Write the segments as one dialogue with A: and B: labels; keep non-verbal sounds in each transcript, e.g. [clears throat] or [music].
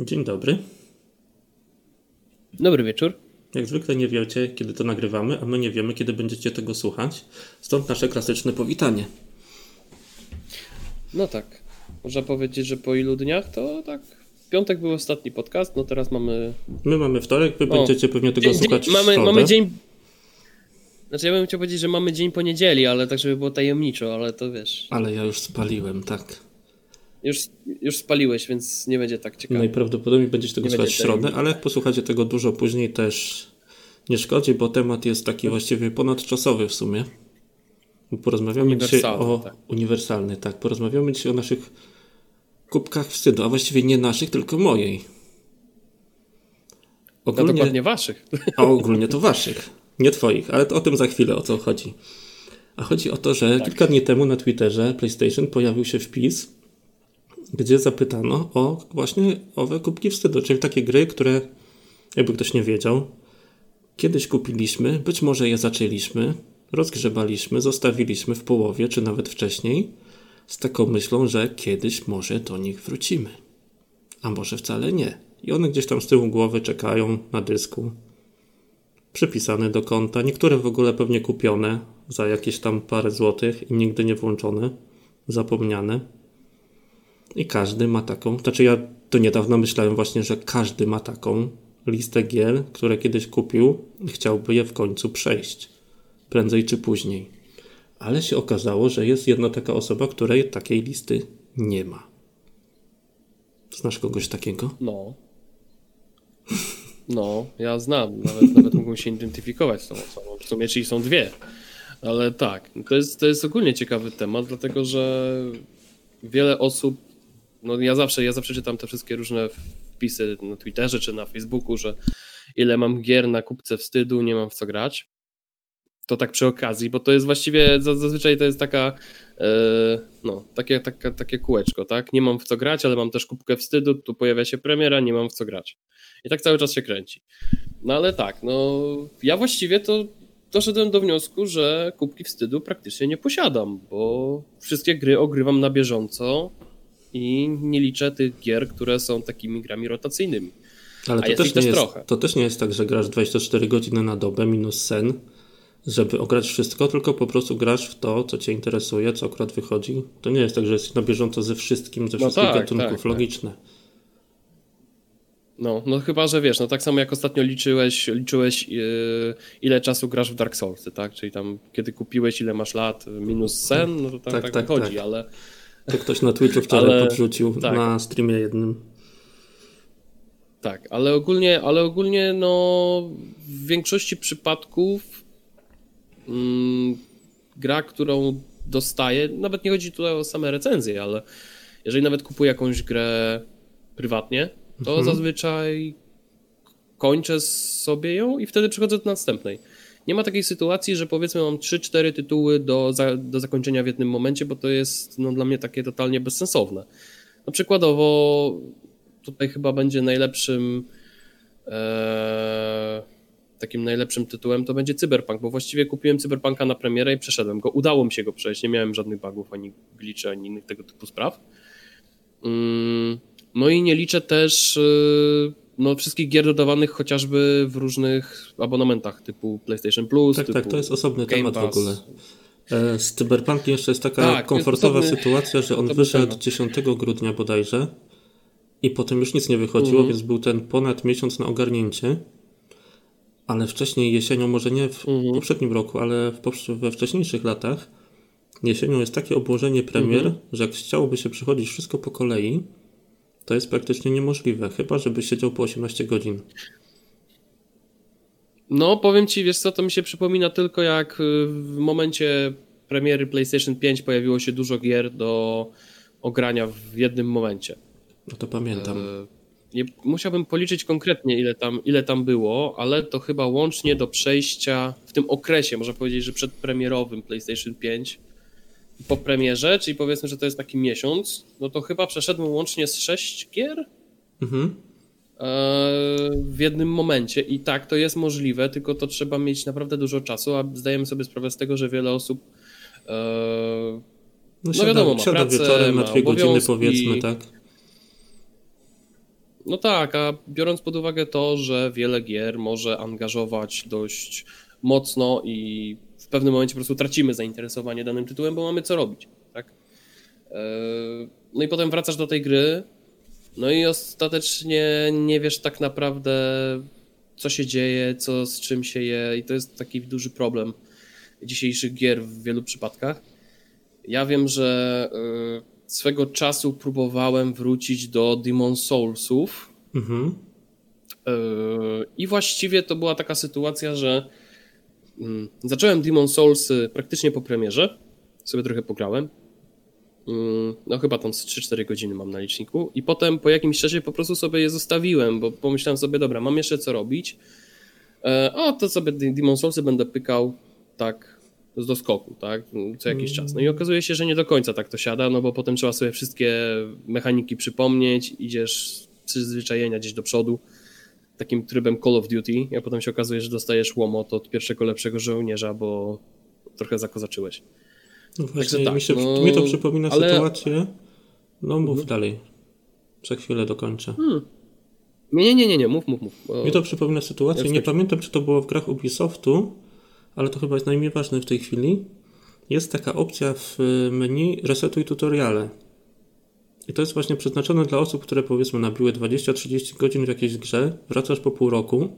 A: Dzień dobry.
B: Dobry wieczór.
A: Jak zwykle nie wiecie, kiedy to nagrywamy, a my nie wiemy, kiedy będziecie tego słuchać. Stąd nasze klasyczne powitanie.
B: No tak. Można powiedzieć, że po ilu dniach to tak. W piątek był ostatni podcast, no teraz mamy.
A: My mamy wtorek, wy o. będziecie pewnie tego
B: dzień,
A: słuchać
B: dzień, mamy, mamy dzień. Znaczy ja bym chciał powiedzieć, że mamy dzień poniedzieli, ale tak, żeby było tajemniczo, ale to wiesz.
A: Ale ja już spaliłem, tak.
B: Już, już spaliłeś, więc nie będzie tak ciekawe.
A: Najprawdopodobniej będziecie tego nie słuchać w środę, ale jak posłuchacie tego dużo później też nie szkodzi, bo temat jest taki właściwie ponadczasowy w sumie. Porozmawiamy dzisiaj o tak. uniwersalny, tak. Porozmawiamy dzisiaj o naszych kubkach wstydu, a właściwie nie naszych, tylko mojej.
B: Ogólnie, no dokładnie waszych.
A: A ogólnie to waszych, nie twoich, ale o tym za chwilę o co chodzi. A chodzi o to, że tak. kilka dni temu na Twitterze PlayStation pojawił się wpis, gdzie zapytano o właśnie owe kubki wstydu, czyli takie gry, które, jakby ktoś nie wiedział, kiedyś kupiliśmy, być może je zaczęliśmy, rozgrzebaliśmy, zostawiliśmy w połowie, czy nawet wcześniej, z taką myślą, że kiedyś może do nich wrócimy. A może wcale nie. I one gdzieś tam z tyłu głowy czekają na dysku. Przypisane do konta, niektóre w ogóle pewnie kupione za jakieś tam parę złotych i nigdy nie włączone, zapomniane. I każdy ma taką, znaczy ja to niedawno myślałem właśnie, że każdy ma taką listę gier, które kiedyś kupił i chciałby je w końcu przejść. Prędzej czy później. Ale się okazało, że jest jedna taka osoba, której takiej listy nie ma. Znasz kogoś takiego?
B: No. No, ja znam. Nawet, nawet mógłbym się identyfikować z tą osobą. W sumie, czyli są dwie. Ale tak, to jest, to jest ogólnie ciekawy temat, dlatego że wiele osób no ja zawsze, ja zawsze czytam te wszystkie różne wpisy na Twitterze czy na Facebooku, że ile mam gier na kupce wstydu, nie mam w co grać. To tak przy okazji, bo to jest właściwie, zazwyczaj to jest taka, e, no, takie, takie, takie kółeczko, tak? Nie mam w co grać, ale mam też kubkę wstydu, tu pojawia się premiera, nie mam w co grać. I tak cały czas się kręci. No ale tak, no, ja właściwie to doszedłem do wniosku, że kubki wstydu praktycznie nie posiadam, bo wszystkie gry ogrywam na bieżąco, i nie liczę tych gier, które są takimi grami rotacyjnymi. Ale to, też,
A: też
B: jest,
A: trochę. to też nie jest tak, że grasz 24 godziny na dobę minus sen, żeby ograć wszystko, tylko po prostu grasz w to, co cię interesuje, co akurat wychodzi. To nie jest tak, że jesteś na bieżąco ze wszystkim, ze no wszystkich tak, gatunków, tak, tak. logiczne. Tak.
B: No, no chyba, że wiesz, no tak samo jak ostatnio liczyłeś, liczyłeś yy, ile czasu grasz w Dark Souls, tak? Czyli tam kiedy kupiłeś, ile masz lat, minus sen, no to tak, tak, tak, tak wychodzi, tak. ale
A: to ktoś na Twitchu wczoraj ale, podrzucił tak. na streamie jednym.
B: Tak, ale ogólnie, ale ogólnie no, w większości przypadków mm, gra, którą dostaję, nawet nie chodzi tutaj o same recenzje, ale jeżeli nawet kupuję jakąś grę prywatnie, to mhm. zazwyczaj kończę sobie ją i wtedy przechodzę do następnej. Nie ma takiej sytuacji, że powiedzmy mam 3-4 tytuły do, za, do zakończenia w jednym momencie, bo to jest no, dla mnie takie totalnie bezsensowne. No przykładowo tutaj chyba będzie najlepszym e, takim najlepszym tytułem to będzie Cyberpunk, bo właściwie kupiłem Cyberpunka na premierę i przeszedłem go. Udało mi się go przejść, nie miałem żadnych bugów, ani glitchy, ani innych tego typu spraw. Mm, no i nie liczę też e, no, wszystkich gier dodawanych chociażby w różnych abonamentach typu PlayStation Plus.
A: Tak,
B: typu
A: tak, to jest osobny Game temat Pass. w ogóle. E, z Cyberpunkiem jeszcze jest taka tak, komfortowa jest sytuacja, że on wyszedł temat. 10 grudnia bodajże i potem już nic nie wychodziło, mhm. więc był ten ponad miesiąc na ogarnięcie. Ale wcześniej jesienią, może nie w mhm. poprzednim roku, ale w, we wcześniejszych latach, jesienią jest takie obłożenie premier, mhm. że jak chciałoby się przychodzić wszystko po kolei, to jest praktycznie niemożliwe, chyba żeby siedział po 18 godzin.
B: No, powiem ci, wiesz co, to mi się przypomina tylko jak y, w momencie premiery PlayStation 5 pojawiło się dużo gier do ogrania w jednym momencie.
A: No to pamiętam. E,
B: nie, musiałbym policzyć konkretnie, ile tam, ile tam było, ale to chyba łącznie do przejścia w tym okresie, można powiedzieć, że przedpremierowym PlayStation 5 po premierze, czyli powiedzmy, że to jest taki miesiąc, no to chyba przeszedłem łącznie z sześć gier mhm. E, w jednym momencie i tak to jest możliwe, tylko to trzeba mieć naprawdę dużo czasu, a zdajemy sobie sprawę z tego, że wiele osób e,
A: no, no wiadomo, ma siada pracę, wieczorem na dwie godziny powiedzmy, tak?
B: No tak, a biorąc pod uwagę to, że wiele gier może angażować dość mocno i w pewnym momencie po prostu tracimy zainteresowanie danym tytułem, bo mamy co robić, tak? E, no i potem wracasz do tej gry, no i ostatecznie nie wiesz tak naprawdę, co się dzieje, co z czym się je, i to jest taki duży problem dzisiejszych gier w wielu przypadkach. Ja wiem, że y, swego czasu próbowałem wrócić do Demon Soulsów. Mhm. Y, I właściwie to była taka sytuacja, że zacząłem Demon Soulsy praktycznie po premierze. Sobie trochę pograłem. Mm, no chyba tam 3-4 godziny mam na liczniku i potem po jakimś czasie po prostu sobie je zostawiłem, bo pomyślałem sobie, dobra, mam jeszcze co robić. E, o, to sobie Demon Soulsy będę pykał tak z doskoku, tak, co jakiś czas. No i okazuje się, że nie do końca tak to siada, no bo potem trzeba sobie wszystkie mechaniki przypomnieć, idziesz przyzwyczajenia gdzieś do przodu, takim trybem Call of Duty, a potem się okazuje, że dostajesz łomot od pierwszego lepszego żołnierza, bo trochę zakozaczyłeś.
A: No właśnie, tak, mi, się, no, mi to przypomina ale... sytuację. No mów mhm. dalej. Za chwilę dokończę. Hmm.
B: Nie, nie, nie, nie, mów, mów, mów.
A: Bo... Mi to przypomina sytuację, ja nie pamiętam czy to było w grach Ubisoftu, ale to chyba jest najmniej ważne w tej chwili. Jest taka opcja w menu resetuj tutoriale. I to jest właśnie przeznaczone dla osób, które powiedzmy nabiły 20-30 godzin w jakiejś grze, wracasz po pół roku,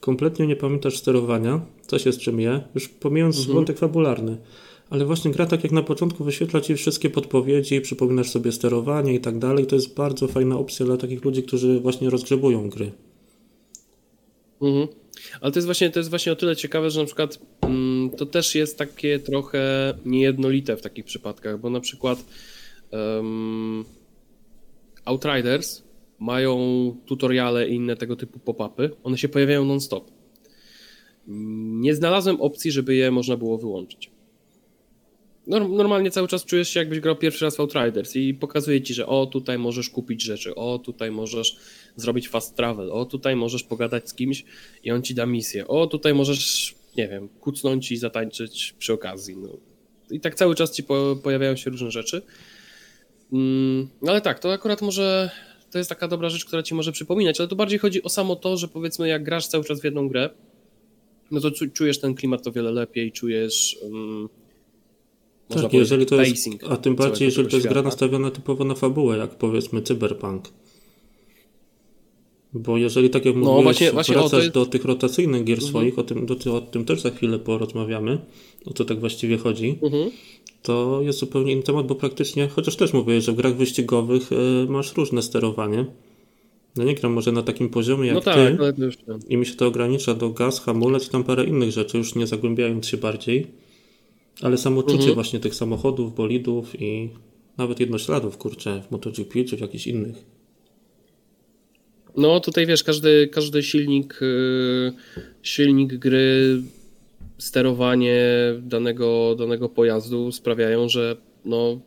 A: kompletnie nie pamiętasz sterowania, co się z czym je, już pomijając mhm. wątek fabularny ale właśnie gra tak jak na początku wyświetla Ci wszystkie podpowiedzi, przypominasz sobie sterowanie i tak dalej. To jest bardzo fajna opcja dla takich ludzi, którzy właśnie rozgrzebują gry.
B: Mhm. Ale to jest, właśnie, to jest właśnie o tyle ciekawe, że na przykład mm, to też jest takie trochę niejednolite w takich przypadkach, bo na przykład um, Outriders mają tutoriale i inne tego typu pop-upy, one się pojawiają non-stop. Nie znalazłem opcji, żeby je można było wyłączyć normalnie cały czas czujesz się jakbyś grał pierwszy raz w Outriders i pokazuje ci, że o tutaj możesz kupić rzeczy, o tutaj możesz zrobić fast travel, o tutaj możesz pogadać z kimś i on ci da misję, o tutaj możesz, nie wiem, kucnąć i zatańczyć przy okazji. No. I tak cały czas ci po, pojawiają się różne rzeczy. Mm, ale tak, to akurat może to jest taka dobra rzecz, która ci może przypominać, ale to bardziej chodzi o samo to, że powiedzmy jak grasz cały czas w jedną grę, no to czujesz ten klimat o wiele lepiej, czujesz... Um,
A: tak, jeżeli to jest, a tym bardziej, jeżeli to jest świata. gra nastawiona typowo na fabułę, jak powiedzmy Cyberpunk. Bo jeżeli, tak jak no, mówiłeś, właśnie, właśnie, wracasz do tych rotacyjnych gier mhm. swoich, o tym, do, o tym też za chwilę porozmawiamy, o co tak właściwie chodzi, mhm. to jest zupełnie inny temat, bo praktycznie, chociaż też mówię, że w grach wyścigowych y, masz różne sterowanie. No nie gram może na takim poziomie jak no tak, ty i mi się to ogranicza do gaz, hamulec i tam parę innych rzeczy, już nie zagłębiając się bardziej. Ale samo czucie mhm. właśnie tych samochodów, bolidów i nawet jednośladów, kurczę, w MotoGP czy w jakichś innych.
B: No tutaj wiesz, każdy, każdy silnik, y, silnik gry, sterowanie danego, danego pojazdu sprawiają, że no,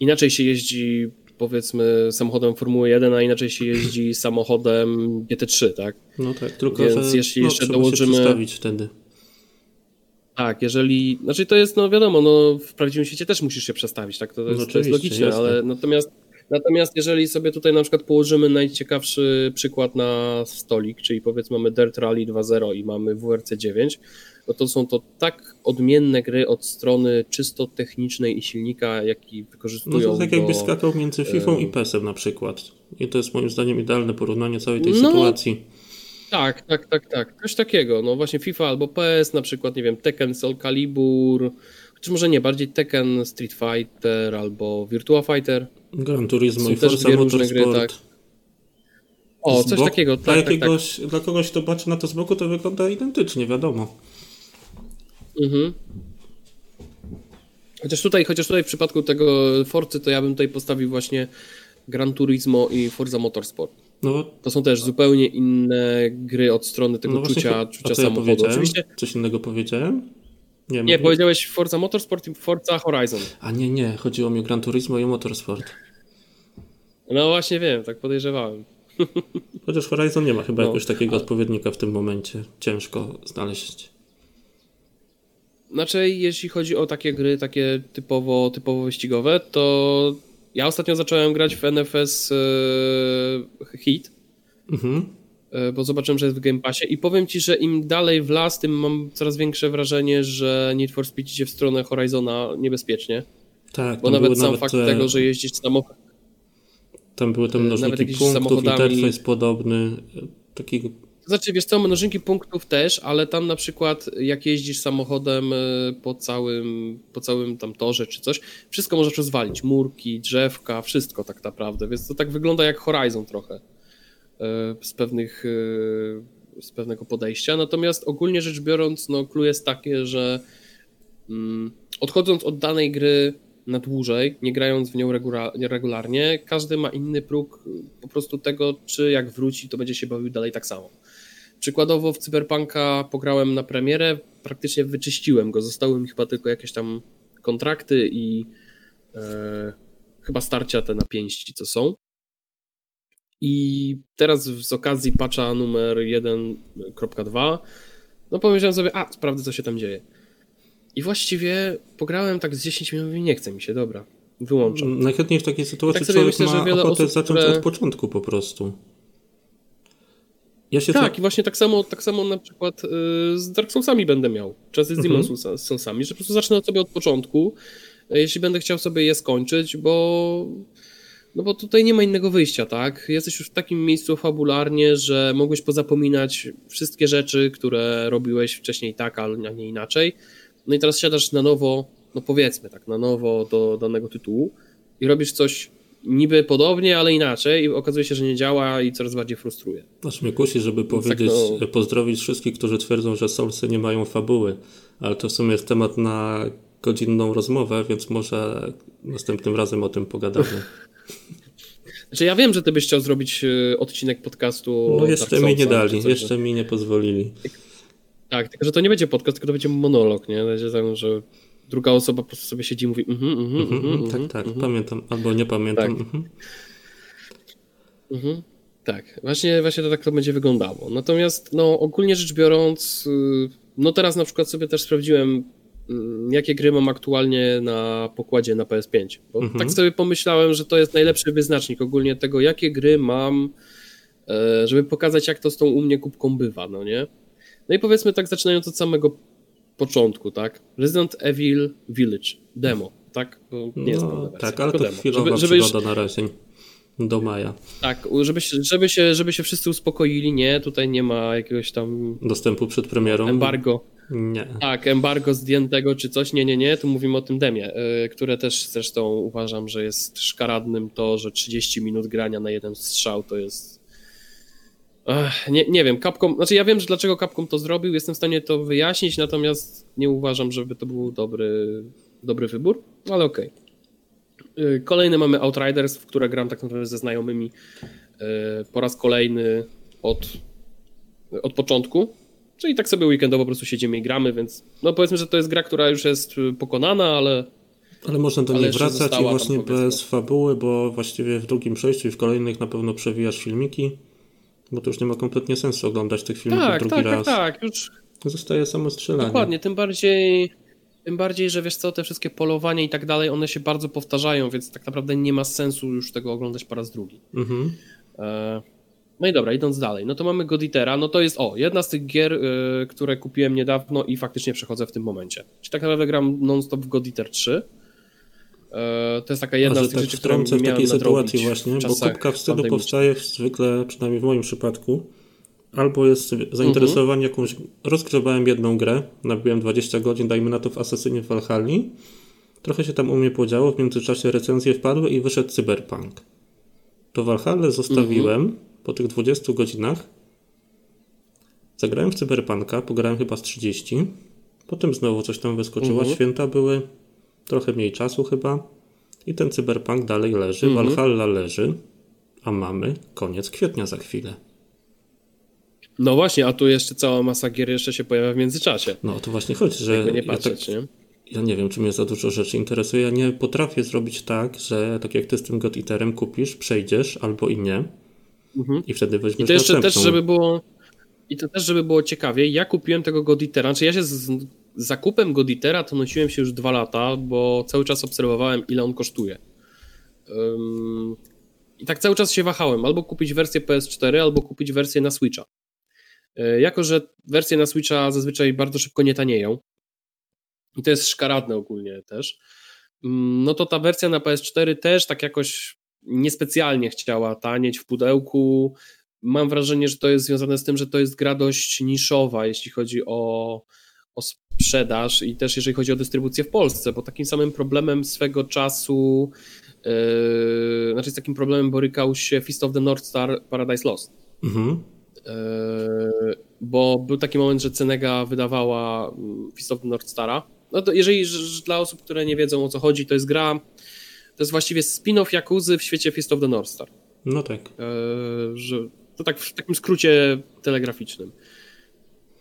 B: inaczej się jeździ powiedzmy samochodem Formuły 1, a inaczej się jeździ [clears throat] samochodem GT3, tak?
A: No tak, tylko Więc że, jeśli no, jeszcze dołożymy... Się wtedy.
B: Tak, jeżeli. Znaczy to jest, no wiadomo, no w prawdziwym świecie też musisz się przestawić, tak? To, to, jest, to jest logiczne, ale natomiast. Natomiast jeżeli sobie tutaj na przykład położymy najciekawszy przykład na stolik, czyli powiedzmy mamy Dirt Rally 2.0 i mamy WRC 9, no to są to tak odmienne gry od strony czysto technicznej i silnika, jaki wykorzystują. No
A: to tak jakby skakał między FIFA i PES-em na przykład. I to jest moim zdaniem idealne porównanie całej tej no, sytuacji.
B: Tak, tak, tak, tak. Coś takiego. No właśnie FIFA albo PS, na przykład, nie wiem, Tekken Soul Calibur, czy może nie, bardziej Tekken Street Fighter albo Virtua Fighter.
A: Gran Turismo i Forza Motorsport. Gry, tak.
B: O, coś takiego. Tak,
A: dla, tak, jakiegoś, tak. dla kogoś, kto patrzy na to z boku, to wygląda identycznie, wiadomo. Mhm.
B: Chociaż tutaj, chociaż tutaj w przypadku tego Forcy, to ja bym tutaj postawił właśnie Gran Turismo i Forza Motorsport. No, to są też zupełnie inne gry od strony tego no czucia, właśnie, czucia samochodu.
A: Ja Oczywiście. Coś innego powiedziałem?
B: Nie, nie powiedziałeś Forza Motorsport i Forza Horizon.
A: A nie, nie, chodziło mi o Gran Turismo i Motorsport.
B: No właśnie wiem, tak podejrzewałem. [laughs]
A: Chociaż Horizon nie ma chyba no, jakiegoś takiego a... odpowiednika w tym momencie. Ciężko znaleźć.
B: Znaczy, jeśli chodzi o takie gry, takie typowo, typowo wyścigowe, to ja ostatnio zacząłem grać w NFS e, Heat Mhm. E, bo zobaczyłem, że jest w Game Passie i powiem Ci, że im dalej w las, tym mam coraz większe wrażenie, że Need for Speed idzie w stronę Horizona niebezpiecznie.
A: Tak.
B: Bo nawet sam nawet fakt te... tego, że jeździsz samochodem.
A: Tam były te mnożniki punktów, interfejs podobny. Taki
B: znaczy, wiesz co, mnożynki punktów też, ale tam na przykład jak jeździsz samochodem e, po całym, po całym tam torze czy coś, wszystko możesz rozwalić, murki, drzewka, wszystko tak naprawdę, więc to tak wygląda jak Horizon trochę z pewnych e, z pewnego podejścia, natomiast ogólnie rzecz biorąc, no clue jest takie, że mm, odchodząc od danej gry na dłużej, nie grając w nią regularnie, każdy ma inny próg po prostu tego, czy jak wróci, to będzie się bawił dalej tak samo. Przykładowo w Cyberpunka pograłem na premierę, praktycznie wyczyściłem go. Zostały mi chyba tylko jakieś tam kontrakty i e, chyba starcia te na pięści, co są. I teraz z okazji patcha numer 1.2 no pomyślałem sobie, a sprawdzę co się tam dzieje. I właściwie pograłem tak z 10 minut i nie chce mi się, dobra, wyłączam.
A: Najchętniej w takiej sytuacji tak człowiek myślę, ma ochotę osób, zacząć które... od początku po prostu.
B: Ja tak, i właśnie tak samo, tak samo na przykład y, z Dark Soulsami będę miał, czy z Demon mhm. Soulsami, że po prostu zacznę od sobie od początku, y, jeśli będę chciał sobie je skończyć, bo no bo tutaj nie ma innego wyjścia, tak? Jesteś już w takim miejscu fabularnie, że mogłeś pozapominać wszystkie rzeczy, które robiłeś wcześniej tak, a nie inaczej. No i teraz siadasz na nowo, no powiedzmy tak, na nowo do danego tytułu i robisz coś niby podobnie, ale inaczej i okazuje się, że nie działa i coraz bardziej frustruje.
A: Aż mnie kusi, żeby tak, powiedzieć, tak, no... pozdrowić wszystkich, którzy twierdzą, że Soulsy nie mają fabuły, ale to w sumie jest temat na godzinną rozmowę, więc może następnym razem o tym pogadamy. [laughs]
B: Znaczy ja wiem, że ty byś chciał zrobić e, odcinek podcastu.
A: No jeszcze mi nie dali, jeszcze mi nie pozwolili.
B: Tak, tylko że to nie będzie podcast, tylko to będzie monolog, nie? Będzie tak, że druga osoba po prostu sobie siedzi i mówi mhm, mhm, mhm, mhm,
A: mhm Tak, tak, mhm. pamiętam, albo nie pamiętam. Tak.
B: Mhm. Tak, właśnie, właśnie to tak to będzie wyglądało. Natomiast no, ogólnie rzecz biorąc, y, no teraz na przykład sobie też sprawdziłem, jakie gry mam aktualnie na pokładzie na PS5. Bo mhm. tak sobie pomyślałem, że to jest najlepszy wyznacznik ogólnie tego, jakie gry mam, e, żeby pokazać, jak to z tą u mnie kubką bywa, no nie? No i powiedzmy tak, zaczynając od samego początku, tak? Resident Evil Village, demo, tak?
A: Bo nie jest no, Tak, ale to demo. chwilowa żeby, żeby już... na razie. Do maja.
B: Tak, żeby się, żeby, się, żeby się wszyscy uspokoili, nie, tutaj nie ma jakiegoś tam...
A: Dostępu przed premierą?
B: Embargo.
A: Nie.
B: Tak, embargo zdjętego czy coś, nie, nie, nie, tu mówimy o tym demie, yy, które też zresztą uważam, że jest szkaradnym to, że 30 minut grania na jeden strzał to jest Ech, nie, nie wiem, Capcom, znaczy ja wiem, że dlaczego Capcom to zrobił, jestem w stanie to wyjaśnić, natomiast nie uważam, żeby to był dobry, dobry wybór, ale okej. Okay. Kolejny mamy Outriders, w które gram tak naprawdę ze znajomymi y, po raz kolejny od, od początku. Czyli tak sobie weekendowo po prostu siedzimy i gramy, więc no powiedzmy, że to jest gra, która już jest pokonana, ale
A: ale można do niej wracać i właśnie bez fabuły, bo właściwie w drugim przejściu i w kolejnych na pewno przewijasz filmiki. Bo to już nie ma kompletnie sensu oglądać tych filmów tak, drugi tak, tak raz. Tak, tak, już. Zostaje samo strzelanie.
B: Dokładnie, tym bardziej, tym bardziej, że wiesz co, te wszystkie polowania i tak dalej, one się bardzo powtarzają, więc tak naprawdę nie ma sensu już tego oglądać po raz drugi. Mhm. E, no i dobra, idąc dalej, no to mamy Goditera, no to jest, o, jedna z tych gier, y, które kupiłem niedawno i faktycznie przechodzę w tym momencie. Czyli tak naprawdę gram non-stop w Goditer 3. E, to jest taka jedna z tych tak rzeczy, które w takiej sytuacji właśnie,
A: bo kubka wstydu powstaje zwykle, przynajmniej w moim przypadku, albo jest zainteresowanie mhm. jakąś, rozgrzebałem jedną grę, nabiłem 20 godzin, dajmy na to w Assassinie w Valhalla, trochę się tam u mnie podziało, w międzyczasie recenzje wpadły i wyszedł Cyberpunk. To Valhalla zostawiłem mhm. po tych 20 godzinach, zagrałem w Cyberpunka, pograłem chyba z 30, potem znowu coś tam wyskoczyło, mhm. święta były, trochę mniej czasu chyba i ten cyberpunk dalej leży, -hmm. Valhalla leży, a mamy koniec kwietnia za chwilę.
B: No właśnie, a tu jeszcze cała masa gier jeszcze się pojawia w międzyczasie.
A: No to właśnie chodzi, że nie patrzeć, ja, tak, nie? ja nie wiem, czy mnie za dużo rzeczy interesuje. Ja nie potrafię zrobić tak, że tak jak ty z tym God Eaterem kupisz, przejdziesz albo i nie. Mhm. I wtedy weźmiesz I to
B: jeszcze następną. też, żeby było i to też, żeby było ciekawie, ja kupiłem tego God Eatera, czy ja się z, zakupem Goditera to nosiłem się już dwa lata, bo cały czas obserwowałem, ile on kosztuje. Um, I tak cały czas się wahałem, albo kupić wersję PS4, albo kupić wersję na Switcha. E, jako, że wersje na Switcha zazwyczaj bardzo szybko nie tanieją, i to jest szkaradne ogólnie też, mm, no to ta wersja na PS4 też tak jakoś niespecjalnie chciała tanieć w pudełku. Mam wrażenie, że to jest związane z tym, że to jest gra dość niszowa, jeśli chodzi o, o sprzedaż i też jeżeli chodzi o dystrybucję w Polsce, bo takim samym problemem swego czasu, yy, znaczy z takim problemem borykał się Fist of the North Star Paradise Lost. Mhm. Yy, bo był taki moment, że Cenega wydawała mm, Fist of the North Stara. No to jeżeli dla osób, które nie wiedzą o co chodzi, to jest gra, to jest właściwie spin-off Jakuzy w świecie Fist of the North Star.
A: No tak.
B: Yy, że, to tak w takim skrócie telegraficznym.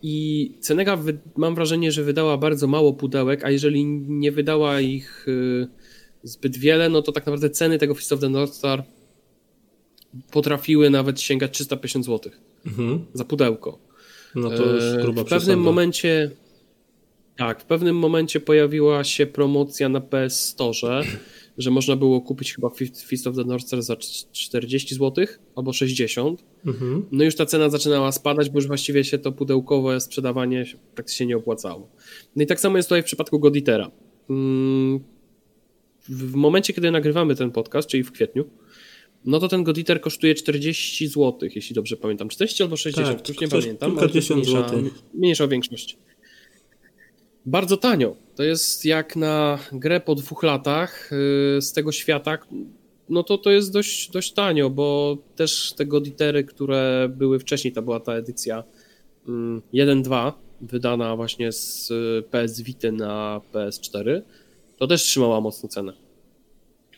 B: I Cenega mam wrażenie, że wydała bardzo mało pudełek, a jeżeli nie wydała ich yy, zbyt wiele, no to tak naprawdę ceny tego Fist of the North Star potrafiły nawet sięgać 350 zł mhm. za pudełko.
A: No to już e, gruba
B: W pewnym przesada. momencie tak, w pewnym momencie pojawiła się promocja na PS Store, [clears throat] że można było kupić chyba Fist of the North Star za 40 zł albo 60. Mhm. No już ta cena zaczynała spadać, bo już właściwie się to pudełkowe sprzedawanie praktycznie nie opłacało. No i tak samo jest tutaj w przypadku Goditera. Mm, w momencie, kiedy nagrywamy ten podcast, czyli w kwietniu, no to ten Goditer kosztuje 40 zł, jeśli dobrze pamiętam. 40 albo 60, tak, już nie pamiętam.
A: Kilkadziesiąt złotych.
B: Mniejsza większość. Bardzo tanio. To jest jak na grę po dwóch latach yy, z tego świata, no to to jest dość, dość tanio, bo też te Goditery, które były wcześniej, to była ta edycja 1.2, mm, wydana właśnie z y, PS Vita na PS4, to też trzymała mocno cenę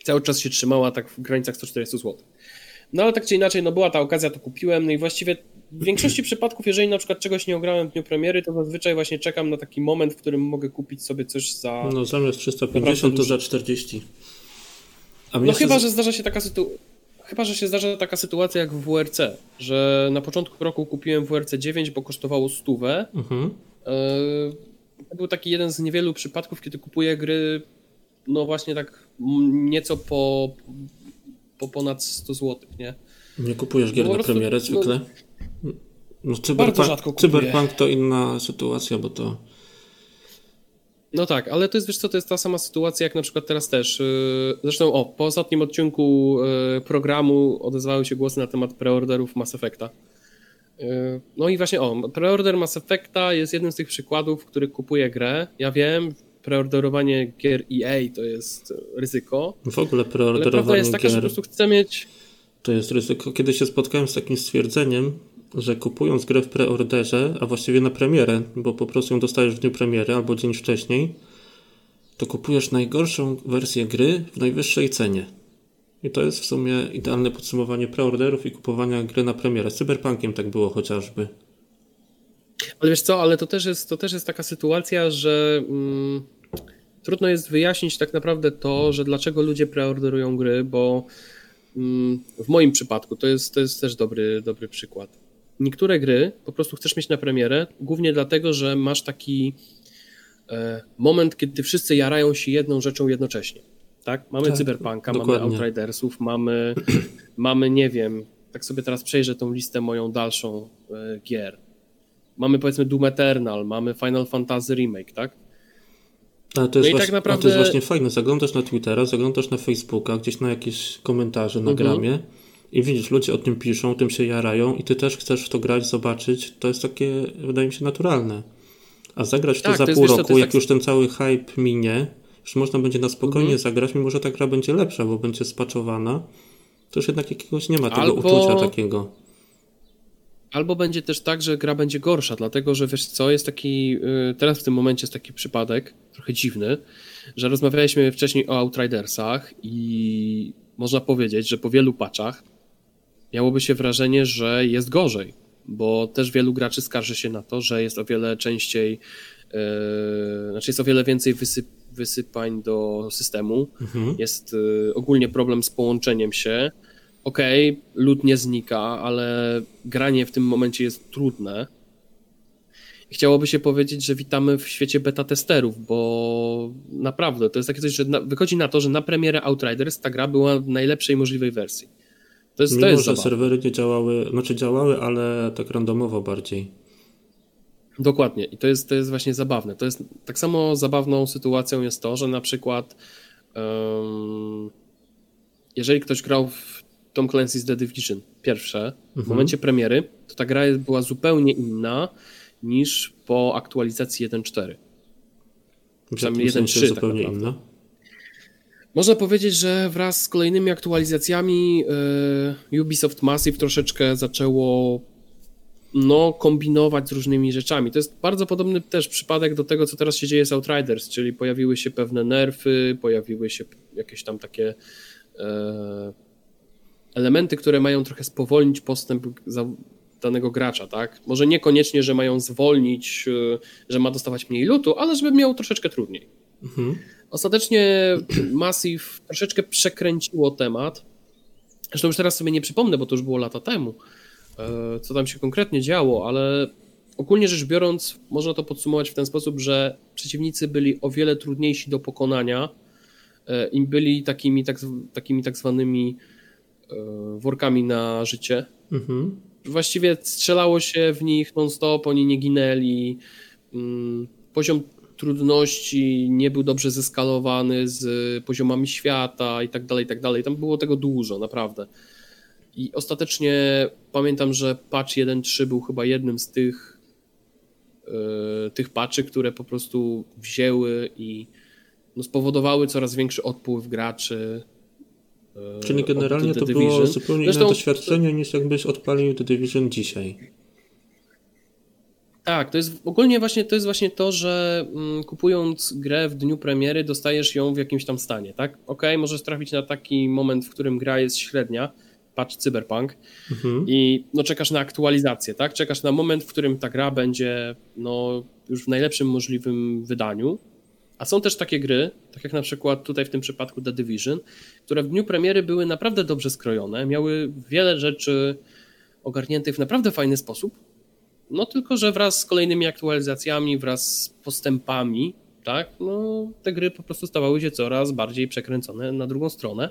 B: cały czas się trzymała tak w granicach 140 zł. No ale tak czy inaczej, no była ta okazja, to kupiłem, no i właściwie w większości [clears throat] przypadków, jeżeli na przykład czegoś nie ograłem w dniu premiery, to zazwyczaj właśnie czekam na taki moment, w którym mogę kupić sobie coś za...
A: No zamiast 350 to za 40.
B: no chyba, z... że zdarza się taka sytuacja... Chyba, że się zdarza taka sytuacja jak w WRC, że na początku roku kupiłem WRC 9, bo kosztowało stówę. Mhm. To był taki jeden z niewielu przypadków, kiedy kupuję gry no właśnie tak nieco po, po ponad 100 zł, nie?
A: Nie kupujesz gier no na premierę zwykle? No, no cyberpunk, cyberpunk to inna sytuacja, bo to...
B: No tak, ale to jest, wiesz co, to jest ta sama sytuacja jak na przykład teraz też. Y, zresztą, o, po ostatnim odcinku y, programu odezwały się głosy na temat preorderów Mass Effecta. Y, no i właśnie, o, preorder Mass Effecta jest jednym z tych przykładów, w których kupuję grę. Ja wiem, preorderowanie gier EA to jest ryzyko.
A: W ogóle preorderowanie Ale
B: jest taka, gier... że po prostu chcę mieć...
A: To jest ryzyko. Kiedy się spotkałem z takim stwierdzeniem, że kupując grę w preorderze, a właściwie na premierę, bo po prostu ją dostajesz w dniu premiery albo dzień wcześniej, to kupujesz najgorszą wersję gry w najwyższej cenie. I to jest w sumie idealne podsumowanie preorderów i kupowania gry na premierę. Z Cyberpunkiem tak było chociażby.
B: Ale wiesz co, ale to też jest, to też jest taka sytuacja, że mm, trudno jest wyjaśnić tak naprawdę to, że dlaczego ludzie preorderują gry, bo mm, w moim przypadku to jest, to jest też dobry, dobry przykład. Niektóre gry po prostu chcesz mieć na premierę, głównie dlatego, że masz taki e, moment, kiedy wszyscy jarają się jedną rzeczą jednocześnie. Tak? Mamy tak, Cyberpunka, dokładnie. mamy Outridersów, mamy, mamy, nie wiem, tak sobie teraz przejrzę tą listę moją dalszą e, gier mamy powiedzmy Doom Eternal, mamy Final Fantasy Remake, tak?
A: Ale to jest, no właśnie, tak naprawdę... to jest właśnie fajne. Zaglądasz na Twittera, zaglądasz na Facebooka, gdzieś na jakieś komentarze na mhm. gramie i widzisz, ludzie o tym piszą, tym się jarają i ty też chcesz w to grać, zobaczyć. To jest takie, wydaje mi się, naturalne. A zagrać tak, to za pół wiesz, roku, jak tak... już ten cały hype minie, już można będzie na spokojnie mhm. zagrać, mimo że ta gra będzie lepsza, bo będzie spaczowana, to już jednak jakiegoś nie ma tego Albo... uczucia takiego.
B: Albo będzie też tak, że gra będzie gorsza, dlatego że wiesz co, jest taki, y, teraz w tym momencie jest taki przypadek, trochę dziwny, że rozmawialiśmy wcześniej o Outridersach i można powiedzieć, że po wielu patchach miałoby się wrażenie, że jest gorzej, bo też wielu graczy skarży się na to, że jest o wiele częściej, yy, znaczy jest o wiele więcej wysyp, wysypań do systemu, mhm. jest yy, ogólnie problem z połączeniem się, okej, okay, lód nie znika, ale granie w tym momencie jest trudne. Chciałoby się powiedzieć, że witamy w świecie beta testerów, bo naprawdę to jest takie coś, że na, wychodzi na to, że na premierę Outriders ta gra była w najlepszej możliwej wersji. To jest,
A: Mimo,
B: to jest
A: że
B: zabawa.
A: serwery nie działały, znaczy działały, ale tak randomowo bardziej.
B: Dokładnie. I to jest, to jest właśnie zabawne. To jest tak samo zabawną sytuacją jest to, że na przykład um, jeżeli ktoś grał w Tom Clancy's The Division pierwsze, w
A: Mhm.
B: momencie premiery, to ta gra była zupełnie inna niż po aktualizacji 1.4.
A: W
B: Przynajmniej
A: jakim
B: 1.3
A: sensie
B: tak
A: zupełnie
B: naprawdę.
A: inna.
B: Można powiedzieć, że wraz z kolejnymi aktualizacjami e, Ubisoft Massive troszeczkę zaczęło no, kombinować z różnymi rzeczami. To jest bardzo podobny też przypadek do tego, co teraz się dzieje z Outriders, czyli pojawiły się pewne nerfy, pojawiły się jakieś tam takie e, elementy, które mają trochę spowolnić postęp danego gracza, tak? Może niekoniecznie, że mają zwolnić, e, że ma dostawać mniej lutu, ale żeby miał troszeczkę trudniej.
A: Mhm.
B: Ostatecznie [clears throat] Massive troszeczkę przekręciło temat. Zresztą już teraz sobie nie przypomnę, bo to już było lata temu, e, co tam się konkretnie działo, ale ogólnie rzecz biorąc, można to podsumować w ten sposób, że przeciwnicy byli o wiele trudniejsi do pokonania e, i byli takimi tak, takimi tak zwanymi workami na życie.
A: Mhm.
B: Właściwie strzelało się w nich non-stop, oni nie ginęli. Mm, Poziom trudności nie był dobrze zeskalowany z poziomami świata i tak dalej, i tak dalej. Tam było tego dużo, naprawdę. I ostatecznie pamiętam, że patch 1.3 był chyba jednym z tych yy, tych patchy, które po prostu wzięły i no, spowodowały coraz większy odpływ graczy. Yy,
A: Czyli generalnie to było zupełnie inne
B: Zresztą-
A: doświadczenie niż jakbyś odpalił The Division dzisiaj.
B: Tak, to jest ogólnie właśnie to jest właśnie to, że mm, kupując grę w dniu premiery dostajesz ją w jakimś tam stanie, tak? Okej, możesz trafić na taki moment, w którym gra jest średnia, patrz Cyberpunk
A: Mhm.
B: i no czekasz na aktualizację, tak? Czekasz na moment, w którym ta gra będzie no już w najlepszym możliwym wydaniu. A są też takie gry, tak jak na przykład tutaj w tym przypadku The Division, które w dniu premiery były naprawdę dobrze skrojone, miały wiele rzeczy ogarniętych w naprawdę fajny sposób, no tylko, że wraz z kolejnymi aktualizacjami, wraz z postępami, tak, no te gry po prostu stawały się coraz bardziej przekręcone na drugą stronę.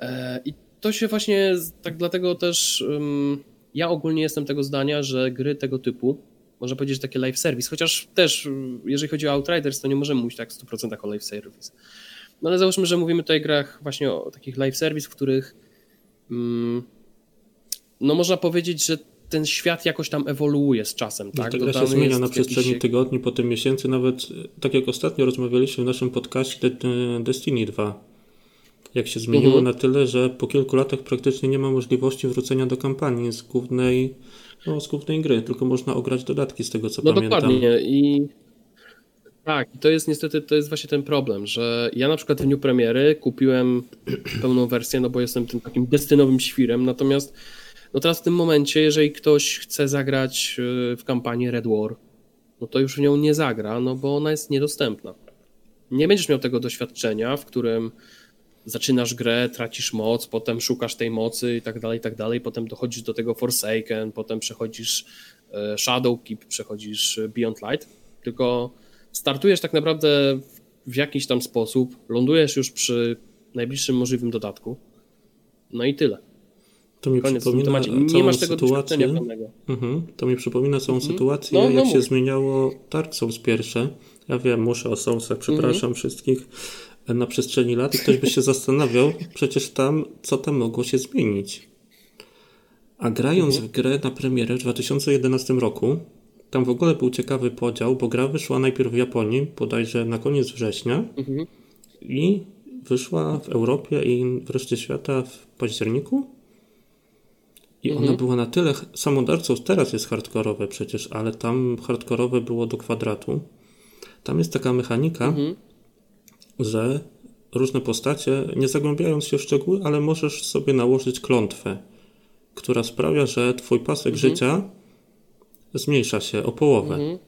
B: E, I to się właśnie, tak dlatego też ja ogólnie jestem tego zdania, że gry tego typu, można powiedzieć, że takie live service, chociaż też jeżeli chodzi o Outriders, to nie możemy mówić tak w 100% o live service. No ale załóżmy, że mówimy tutaj o grach właśnie o takich live service, w których ym, no można powiedzieć, że ten świat jakoś tam ewoluuje z czasem, tak?
A: Ta gra się zmienia na
B: jakiś-
A: przestrzeni tygodni, potem miesięcy, nawet e, tak jak ostatnio rozmawialiśmy w naszym podcaście De- Destiny 2. Jak się zmieniło
B: Mhm.
A: na tyle, że po kilku latach praktycznie nie ma możliwości wrócenia do kampanii z głównej, no, z głównej gry, tylko można ograć dodatki z tego co
B: No
A: pamiętam.
B: dokładnie i tak, to jest niestety, to jest właśnie ten problem, że ja na przykład w dniu premiery kupiłem [clears throat] pełną wersję, no bo jestem tym takim destynowym świrem, natomiast no teraz w tym momencie, jeżeli ktoś chce zagrać y, w kampanię Red War, no to już w nią nie zagra, no bo ona jest niedostępna. Nie będziesz miał tego doświadczenia, w którym zaczynasz grę, tracisz moc, potem szukasz tej mocy i tak dalej, i tak dalej, potem dochodzisz do tego Forsaken, potem przechodzisz e, Shadowkeep, przechodzisz e, Beyond Light, tylko startujesz tak naprawdę w- jakiś tam sposób, lądujesz już przy najbliższym możliwym dodatku, no i tyle.
A: To mi
B: Koniec
A: przypomina.
B: Nie
A: całą
B: masz tego
A: sytuację. Mhm. To mi przypomina całą
B: Mhm.
A: sytuację,
B: No,
A: jak
B: no
A: się zmieniało Dark Souls pierwsze. Ja wiem, muszę o Soulsach, przepraszam
B: Mhm.
A: wszystkich na przestrzeni lat i ktoś by się zastanawiał, przecież tam, co tam mogło się zmienić. A grając
B: Mhm.
A: w grę na premierę w 2011 roku, tam w ogóle był ciekawy podział, bo gra wyszła najpierw w Japonii, bodajże na koniec września
B: Mhm.
A: i wyszła w Europie i w reszcie świata w październiku. I ona
B: Mhm.
A: była na tyle. Samo Dark Souls teraz jest hardkorowe przecież, ale tam hardkorowe było do kwadratu. Tam jest taka mechanika,
B: Mhm.
A: Że różne postacie, nie zagłębiając się w szczegóły, ale możesz sobie nałożyć klątwę, która sprawia, że twój pasek
B: Mhm.
A: życia zmniejsza się o połowę.
B: Mhm.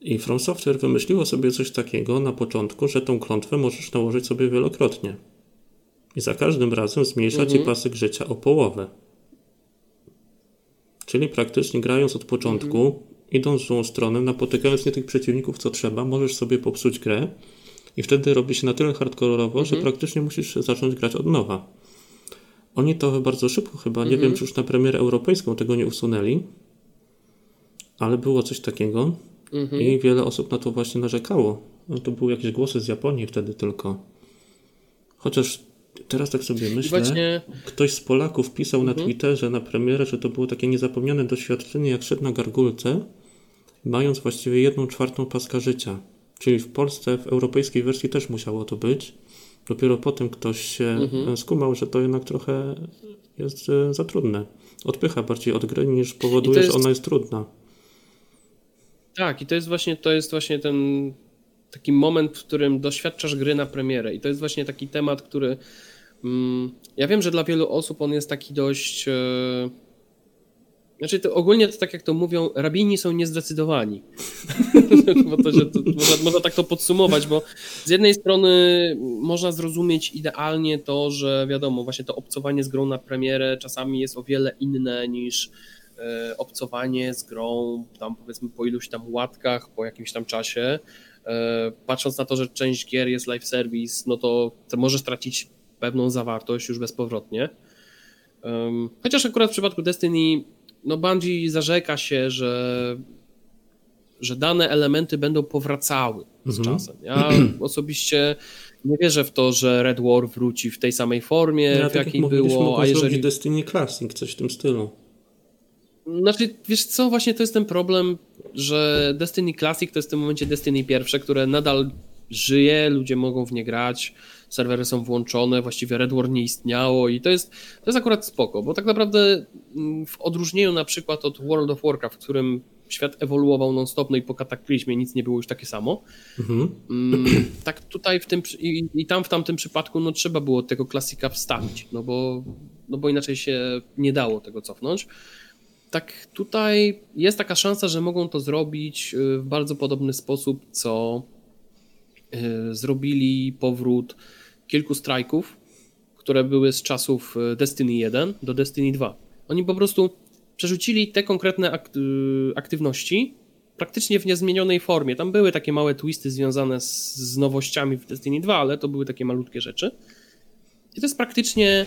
A: I From Software wymyśliło sobie coś takiego na początku, że tą klątwę możesz nałożyć sobie wielokrotnie. I za każdym razem zmniejsza ci
B: Mhm.
A: pasek życia o połowę. Czyli praktycznie grając od początku,
B: Mhm.
A: idąc w złą stronę, napotykając nie tych przeciwników co trzeba, możesz sobie popsuć grę i wtedy robi się na tyle hardkorowo, że
B: Mhm.
A: praktycznie musisz zacząć grać od nowa. oni to bardzo szybko chyba, nie wiem czy już na premierę europejską tego nie usunęli, ale było coś takiego i wiele osób na to właśnie narzekało. No to były jakieś głosy z Japonii wtedy tylko. Chociaż teraz tak sobie myślę,
B: właśnie-
A: ktoś z Polaków pisał na Twitterze na premierę, że to było takie niezapomniane doświadczenie, jak szedł na gargulce, mając właściwie jedną czwartą paska życia. Czyli w Polsce, w europejskiej wersji też musiało to być. Dopiero potem ktoś się e, skumał, że to jednak trochę jest e, za trudne. Odpycha bardziej od gry niż powoduje,
B: jest-
A: że ona jest trudna.
B: Tak, i to jest właśnie, to jest właśnie ten taki moment, w którym doświadczasz gry na premierę. I to jest właśnie taki temat, który. Mm, ja wiem, że dla wielu osób on jest taki dość. E, znaczy, to ogólnie to tak jak to mówią, rabini są niezdecydowani. [laughs] bo to to, można, można tak to podsumować, bo z jednej strony można zrozumieć idealnie to, że wiadomo, właśnie to obcowanie z grą na premierę czasami jest o wiele inne niż e, obcowanie z grą tam powiedzmy po iluś tam łatkach, po jakimś tam czasie. E, Patrząc na to, że część gier jest live service, no to, to może stracić pewną zawartość już bezpowrotnie. Chociaż akurat w przypadku Destiny, no Bungie zarzeka się, że, że dane elementy będą powracały z
A: Mhm.
B: czasem. Ja [clears throat] osobiście nie wierzę w to, że Red War wróci w tej samej formie,
A: Ja,
B: w
A: tak jak
B: jakiej
A: mówiliśmy,
B: było, a jeżeli
A: Destiny Classic, coś w tym stylu.
B: Znaczy, wiesz co, właśnie to jest ten problem, że Destiny Classic to jest w tym momencie Destiny pierwsze, które nadal żyje, ludzie mogą w nie grać, serwery są włączone, właściwie Red War nie istniało i to jest, to jest akurat spoko, bo tak naprawdę mm, w odróżnieniu na przykład od World of Warcraft, w którym świat ewoluował non-stop, no i po kataklizmie nic nie było już takie samo,
A: Mhm.
B: Mm, [clears throat] tak tutaj w tym i, i tam w tamtym przypadku no trzeba było tego klasika wstawić, no bo, no bo inaczej się nie dało tego cofnąć. Tak tutaj jest taka szansa, że mogą to zrobić y, w bardzo podobny sposób, co y, zrobili powrót kilku strajków, które były z czasów y, Destiny 1 do Destiny 2. Oni po prostu przerzucili te konkretne y, aktywności praktycznie w niezmienionej formie. Tam były takie małe twisty związane z, z nowościami w Destiny 2, ale to były takie malutkie rzeczy. I to jest praktycznie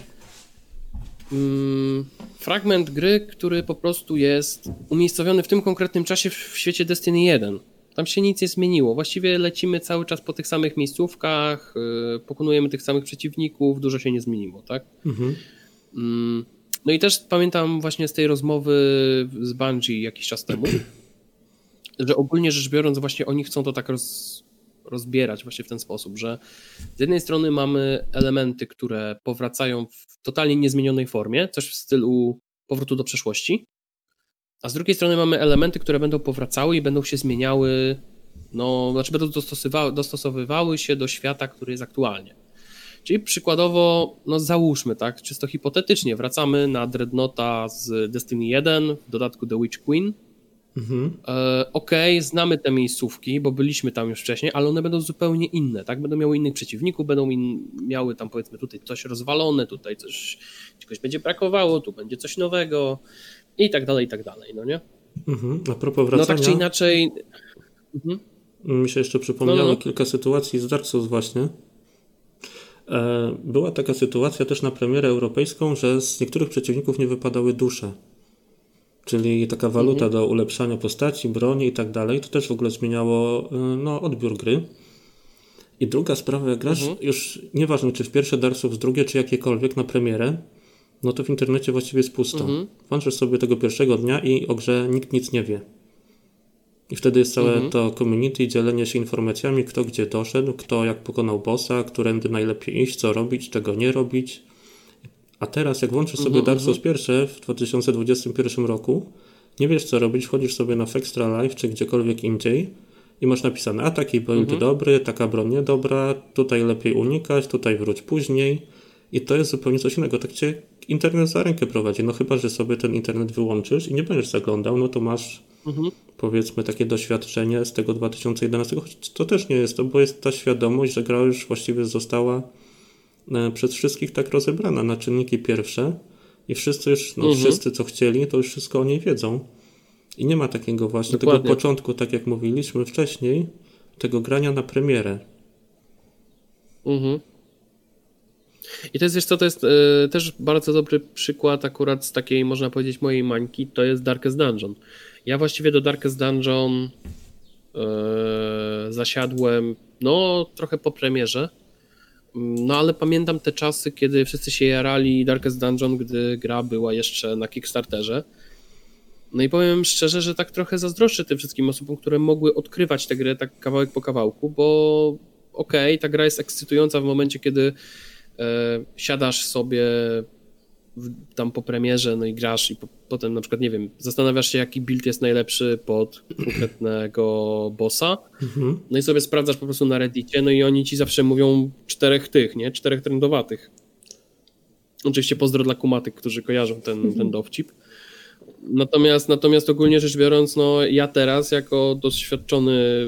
B: mm, fragment gry, który po prostu jest umiejscowiony w tym konkretnym czasie w świecie Destiny 1. Tam się nic nie zmieniło. Właściwie lecimy cały czas po tych samych miejscówkach, yy, pokonujemy tych samych przeciwników, dużo się nie zmieniło, tak?
A: Mhm.
B: Mm, No i też pamiętam właśnie z tej rozmowy z Bungie jakiś czas temu, [clears throat] że ogólnie rzecz biorąc właśnie oni chcą to tak roz, rozbierać właśnie w ten sposób, że z jednej strony mamy elementy, które powracają w totalnie niezmienionej formie, coś w stylu powrotu do przeszłości, a z drugiej strony mamy elementy, które będą powracały i będą się zmieniały, no, znaczy będą dostosowywały, się do świata, który jest aktualnie. Czyli przykładowo, no załóżmy, tak, czysto hipotetycznie, wracamy na Dreadnoughta z Destiny 1, w dodatku The Witch Queen.
A: Mhm.
B: E, Okej, znamy te miejscówki, bo byliśmy tam już wcześniej, ale one będą zupełnie inne, tak? Będą miały innych przeciwników, będą in, miały tam powiedzmy tutaj coś rozwalone, tutaj coś, czegoś będzie brakowało, tu będzie coś nowego i tak dalej, i tak dalej, no nie?
A: Mhm. A propos
B: No
A: wracania,
B: tak czy inaczej. Mhm.
A: mi się jeszcze przypomniało
B: No, no, no.
A: kilka sytuacji z Dark Souls właśnie. E, Była taka sytuacja też na premierę europejską, że z niektórych przeciwników nie wypadały dusze. Czyli taka waluta do ulepszania postaci, broni i tak dalej. To też w ogóle zmieniało e, no, odbiór gry. I druga sprawa, jak grasz już nieważne czy w pierwsze Dark Souls, drugie czy jakiekolwiek na premierę, no to w internecie właściwie jest pusto. Włączasz sobie tego pierwszego dnia i o grze nikt nic nie wie. I wtedy jest całe to community, dzielenie się informacjami, kto gdzie doszedł, kto jak pokonał bossa, którędy najlepiej iść, co robić, czego nie robić. A teraz jak włączysz sobie Dark Souls pierwsze w 2021 roku, nie wiesz co robić, wchodzisz sobie na Extra Life czy gdziekolwiek indziej i masz napisane, a taki build dobry, taka broń niedobra, tutaj lepiej unikać, tutaj wróć później. I to jest zupełnie coś innego. Tak cię internet za rękę prowadzi. No chyba, że sobie ten internet wyłączysz i nie będziesz zaglądał, no to masz powiedzmy takie doświadczenie z tego 2011, choć to też nie jest to, bo jest ta świadomość, że gra już właściwie została e, przez wszystkich tak rozebrana na czynniki pierwsze i wszyscy już, no wszyscy co chcieli, to już wszystko o niej wiedzą. I nie ma takiego właśnie
B: Dokładnie.
A: tego początku, tak jak mówiliśmy wcześniej, tego grania na premierę.
B: Mhm. I to jest, wiesz co, to jest y, też bardzo dobry przykład akurat z takiej, można powiedzieć, mojej mańki, to jest Darkest Dungeon. Ja właściwie do Darkest Dungeon y, zasiadłem, no, trochę po premierze, no ale pamiętam te czasy, kiedy wszyscy się jarali Darkest Dungeon, gdy gra była jeszcze na Kickstarterze. No i powiem szczerze, że tak trochę zazdroszczę tym wszystkim osobom, które mogły odkrywać tę grę tak kawałek po kawałku, bo okej, okay, ta gra jest ekscytująca w momencie, kiedy e, siadasz sobie tam po premierze, no i grasz i po, potem na przykład, nie wiem, zastanawiasz się, jaki build jest najlepszy pod konkretnego [clears throat] bossa, mhm. no i sobie sprawdzasz po prostu na reddicie, no i oni ci zawsze mówią czterech tych, nie? Czterech trendowatych. Oczywiście pozdro dla kumatek, którzy kojarzą ten, mhm. ten dowcip. Natomiast, natomiast ogólnie rzecz biorąc, no ja teraz jako doświadczony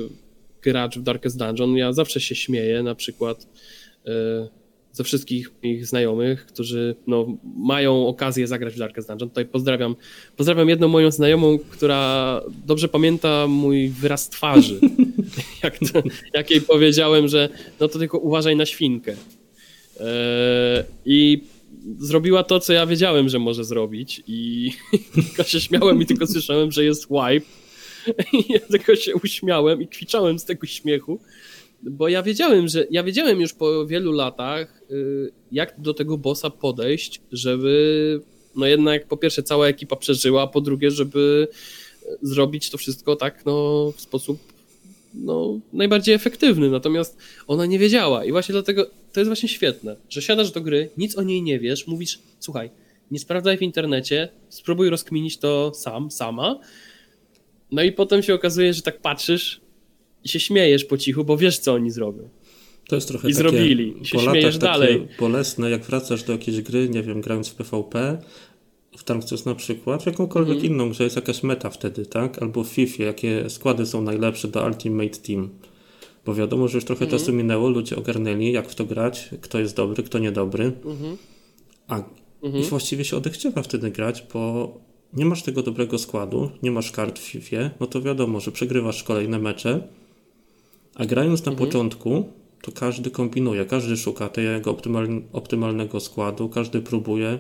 B: gracz w Darkest Dungeon, ja zawsze się śmieję na przykład yy, ze wszystkich moich znajomych, którzy no, mają okazję zagrać w Darkest Dungeon. Tutaj pozdrawiam, pozdrawiam jedną moją znajomą, która dobrze pamięta mój wyraz twarzy. [laughs] jak, to, jak jej powiedziałem, że no to tylko uważaj na świnkę. Yy, I zrobiła to, co ja wiedziałem, że może zrobić i [laughs] tylko się śmiałem i tylko słyszałem, że jest wipe [laughs] i ja tylko się uśmiałem i kwiczałem z tego śmiechu, bo ja wiedziałem, że ja wiedziałem już po wielu latach, y, jak do tego bossa podejść, żeby no jednak po pierwsze cała ekipa przeżyła, a po drugie, żeby zrobić to wszystko tak no w sposób no, najbardziej efektywny, natomiast ona nie wiedziała i właśnie dlatego to jest właśnie świetne, że siadasz do gry, nic o niej nie wiesz, mówisz, słuchaj, nie sprawdzaj w internecie, spróbuj rozkminić to sam, sama, no i potem się okazuje, że tak patrzysz i się śmiejesz po cichu, bo wiesz, co oni zrobią.
A: To jest trochę
B: I zrobili. I się śmiejesz dalej.
A: bolesne, jak wracasz do jakiejś gry, nie wiem, grając w PvP, w Tankstus na przykład, w jakąkolwiek mm. inną grze jest jakaś meta wtedy, tak? Albo w FIFA, jakie składy są najlepsze do Ultimate Team. Bo wiadomo, że już trochę mm. czasu minęło, ludzie ogarnęli, jak w to grać, kto jest dobry, kto niedobry. Mm. A mm. właściwie się odechciewa wtedy grać, bo nie masz tego dobrego składu, nie masz kart w FIFA, no to wiadomo, że przegrywasz kolejne mecze, a grając na mhm. początku, to każdy kombinuje, każdy szuka tego optymal, optymalnego składu, każdy próbuje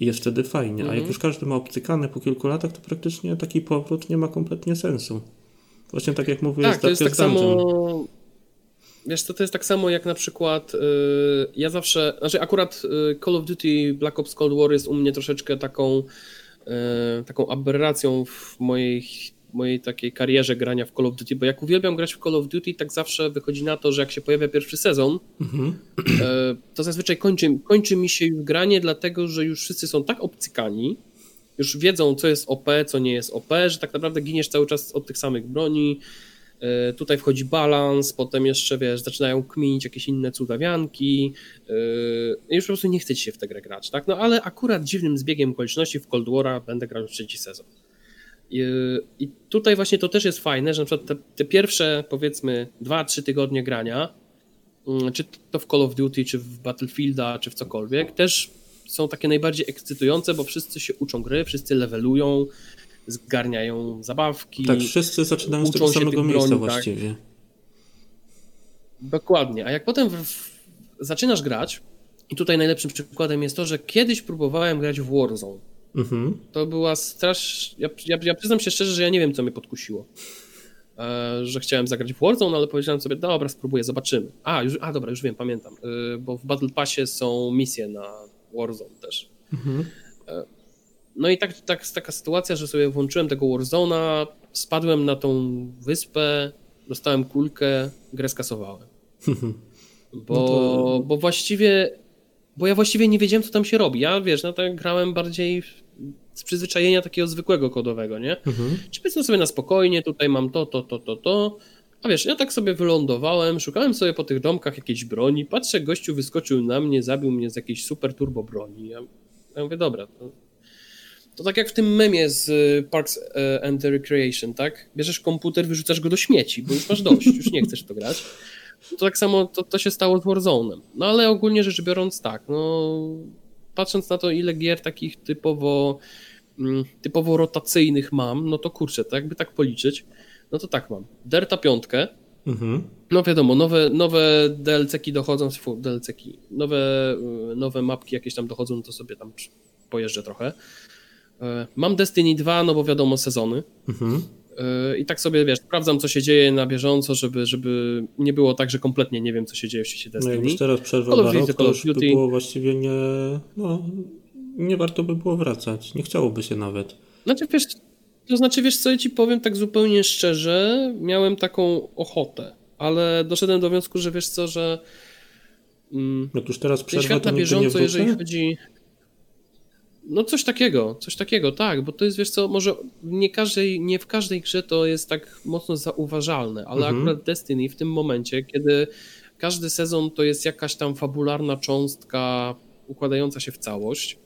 A: i jest wtedy fajnie. Mhm. A jak mhm. już każdy ma obcykane po kilku latach, to praktycznie taki powrót nie ma kompletnie sensu. Właśnie tak jak mówię,
B: tak, to jest tak samo. Wiesz, to, to jest tak samo jak na przykład yy, ja zawsze, znaczy akurat yy, Call of Duty Black Ops Cold War jest u mnie troszeczkę taką yy, taką aberracją w mojej mojej takiej karierze grania w Call of Duty, bo jak uwielbiam grać w Call of Duty, tak zawsze wychodzi na to, że jak się pojawia pierwszy sezon, mhm. E, to zazwyczaj kończy, kończy mi się już granie, dlatego że już wszyscy są tak obcykani, już wiedzą, co jest OP, co nie jest OP, że tak naprawdę giniesz cały czas od tych samych broni. E, tutaj wchodzi balans, potem jeszcze wiesz, zaczynają kminić jakieś inne cudawianki. I już po prostu nie chce ci się w tę grę grać, tak? No ale akurat dziwnym zbiegiem okoliczności w Cold War'a będę grał w trzeci sezon. I tutaj właśnie to też jest fajne, że na przykład te, te pierwsze powiedzmy 2-3 tygodnie grania, mm, czy to w Call of Duty, czy w Battlefielda, czy w cokolwiek, też są takie najbardziej ekscytujące, bo wszyscy się uczą gry, wszyscy levelują, zgarniają zabawki.
A: Tak, wszyscy zaczynają z tego samego miejsca tak. właściwie.
B: Dokładnie. A jak potem w, w, zaczynasz grać, i tutaj najlepszym przykładem jest to, że kiedyś próbowałem grać w Warzone Mhm. To była strasz... Ja, ja, ja, przyznam się szczerze, że ja nie wiem, co mnie podkusiło. E, że chciałem zagrać w Warzone, ale powiedziałem sobie, dobra, spróbuję, zobaczymy. A, już, a dobra, już wiem, pamiętam. E, bo w Battle Passie są misje na Warzone też. Mhm. E, no i tak, tak, taka sytuacja, że sobie włączyłem tego Warzone'a, spadłem na tą wyspę, dostałem kulkę, grę skasowałem. Bo, no to... bo właściwie bo ja właściwie nie wiedziałem, co tam się robi. Ja, wiesz, no tak grałem bardziej z przyzwyczajenia takiego zwykłego kodowego, nie? Mhm. Czy powiedzmy sobie na spokojnie, tutaj mam to, to, to, to, to. A wiesz, ja tak sobie wylądowałem, szukałem sobie po tych domkach jakiejś broni, patrzę, gościu wyskoczył na mnie, zabił mnie z jakiejś super turbo broni. Ja, ja mówię, dobra, to, to tak jak w tym memie z y, Parks y, and Recreation, tak? Bierzesz komputer, wyrzucasz go do śmieci, bo już masz dość, już nie chcesz to grać. To tak samo to, to się stało z Warzone'em. No ale ogólnie rzecz biorąc tak, no patrząc na to, ile gier takich typowo, mm, typowo rotacyjnych mam, no to kurczę, to jakby tak policzyć, no to tak mam. Derta piątkę, Mhm. No wiadomo, nowe, nowe DLC-ki dochodzą, DLC-ki, nowe, y, nowe mapki jakieś tam dochodzą, no to sobie tam pojeżdżę trochę. E, mam Destiny 2, no bo wiadomo, sezony. Mhm. I tak sobie, wiesz, sprawdzam, co się dzieje na bieżąco, żeby, żeby nie było tak, że kompletnie nie wiem, co się dzieje w świecie Destiny.
A: No jak już teraz przerwa na rok, to już by było właściwie nie... No, nie warto by było wracać. Nie chciałoby się nawet.
B: Znaczy, wiesz, to znaczy, wiesz co, ja ci powiem tak zupełnie szczerze, miałem taką ochotę, ale doszedłem do wniosku, że wiesz co, że
A: mm, jak już teraz przerwa,
B: świat
A: na
B: bieżąco, jeżeli chodzi... No coś takiego, coś takiego, tak, bo to jest, wiesz co, może nie, każdej, nie w każdej grze to jest tak mocno zauważalne, ale mhm. akurat Destiny w tym momencie, kiedy każdy sezon to jest jakaś tam fabularna cząstka układająca się w całość,